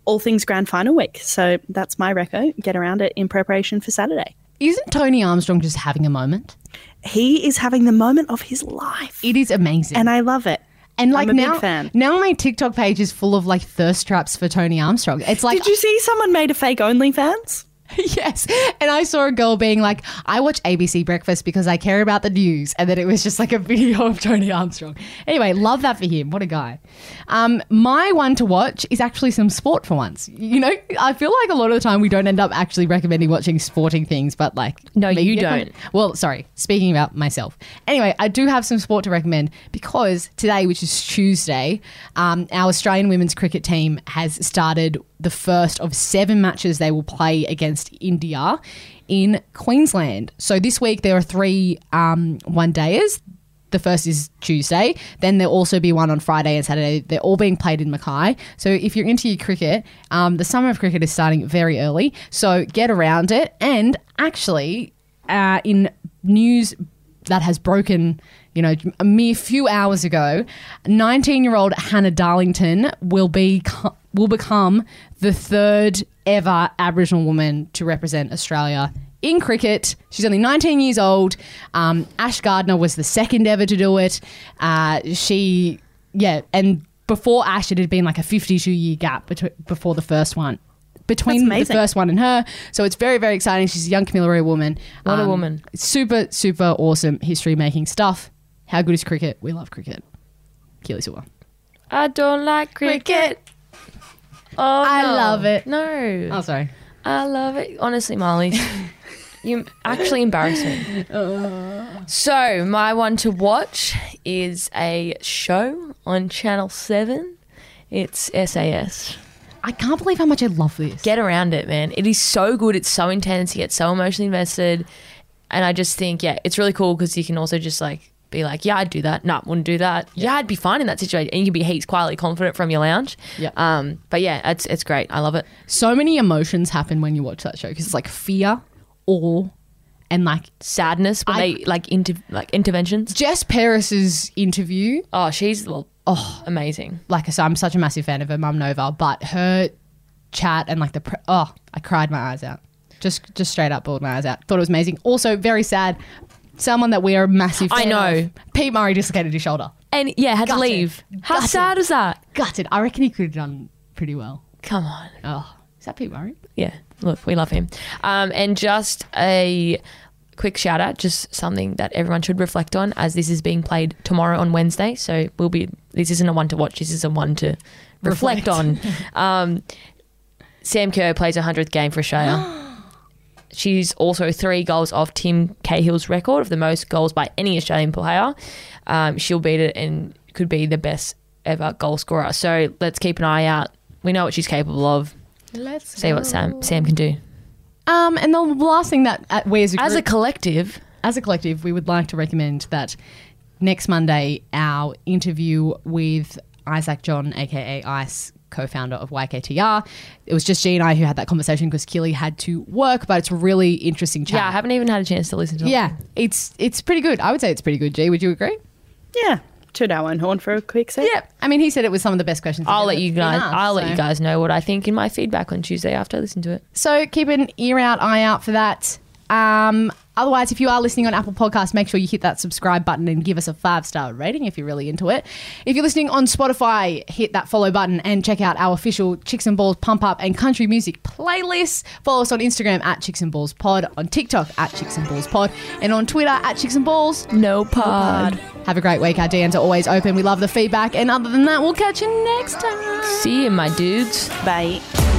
all things grand final week. So that's my reco. Get around it in preparation for Saturday. Isn't Tony Armstrong just having a moment? He is having the moment of his life. It is amazing. And I love it. And like now, now my TikTok page is full of like thirst traps for Tony Armstrong. It's like Did you see someone made a fake OnlyFans? yes, and I saw a girl being like, "I watch ABC Breakfast because I care about the news," and then it was just like a video of Tony Armstrong. Anyway, love that for him. What a guy. Um, my one to watch is actually some sport for once. You know, I feel like a lot of the time we don't end up actually recommending watching sporting things, but like No, you don't. well, sorry, speaking about myself. Anyway, I do have some sport to recommend because today, which is Tuesday, um, our Australian women's cricket team has started the first of seven matches they will play against India in Queensland. So this week there are three um, one dayers. The first is Tuesday. Then there'll also be one on Friday and Saturday. They're all being played in Mackay. So if you're into your cricket, um, the summer of cricket is starting very early. So get around it. And actually, uh, in news that has broken, you know, a mere few hours ago, 19-year-old Hannah Darlington will be will become the third ever Aboriginal woman to represent Australia in cricket. She's only 19 years old. Um, Ash Gardner was the second ever to do it. Uh, she, yeah, and before Ash, it had been like a 52 year gap between, before the first one. Between the first one and her. So it's very, very exciting. She's a young Camilla woman. What a Um, woman. Super, super awesome history making stuff. How good is cricket? We love cricket. Keely Silva. I don't like cricket. Oh, I no. love it. No, Oh, sorry. I love it. Honestly, Molly, you actually embarrass me. So, my one to watch is a show on Channel 7. It's SAS. I can't believe how much I love this. Get around it, man. It is so good. It's so intense. You get so emotionally invested. And I just think, yeah, it's really cool because you can also just like be like, yeah, I'd do that. No, wouldn't do that. Yeah, I'd be fine in that situation. And you can be heaps quietly confident from your lounge. Yeah. Um, but yeah, it's it's great. I love it. so many emotions happen when you watch that show because it's like fear, awe, and like Sadness when I- they like inter like interventions. Jess Paris's interview. Oh, she's well, oh, amazing. Like I said, I'm such a massive fan of her, Mum Nova, but her chat and like the pre- oh, I cried my eyes out. Just just straight up bawled my eyes out. Thought it was amazing. Also very sad. Someone that we are a massive. Fan of I know. of, Pete Murray dislocated his shoulder. And yeah, had to leave. How Gutted. sad is that? Gutted. I reckon he could have done pretty well. Come on. Oh, is that Pete Murray? yeah, look, we love him. Um, and just a quick shout out, just something that everyone should reflect on, as this is being played tomorrow on Wednesday. So we'll be. This isn't a one to watch. This is a one to reflect, Reflect. on. Um, Sam Kerr plays a hundredth game for Australia. She's also three goals off Tim Cahill's record of the most goals by any Australian player. Um, she'll beat it and could be the best ever goal scorer. So let's keep an eye out. We know what she's capable of. Let's See what Sam Sam can do. Um, and the last thing that uh, we as a As a collective, as a collective, we would like to recommend that next Monday, our interview with Isaac John, aka Ice, co founder of YKTR. It was just G and I who had that conversation because Keely had to work, but it's a really interesting chat. yeah, I haven't even had a chance to listen to it. Yeah, it's it's pretty good. I would say it's pretty good. G, would you agree? Yeah. Toot our own horn for a quick sec. Yeah. I mean, he said it was some of the best questions. I'll let you guys. asked, I'll let you guys know what I think in my feedback on Tuesday after I listen to it. So keep an ear out, eye out for that. Um, otherwise, if you are listening on Apple Podcasts, make sure you hit that subscribe button and give us a five star rating if you're really into it. If you're listening on Spotify, hit that follow button and check out our official Chicks and Balls Pump Up and Country Music playlists. Follow us on Instagram at Chicks and Balls Pod, on TikTok at Chicks and Balls Pod, and on Twitter at Chicks and Balls. No pod. Have a great week. Our DMs are always open. We love the feedback. And other than that, we'll catch you next time. See you, my dudes. Bye.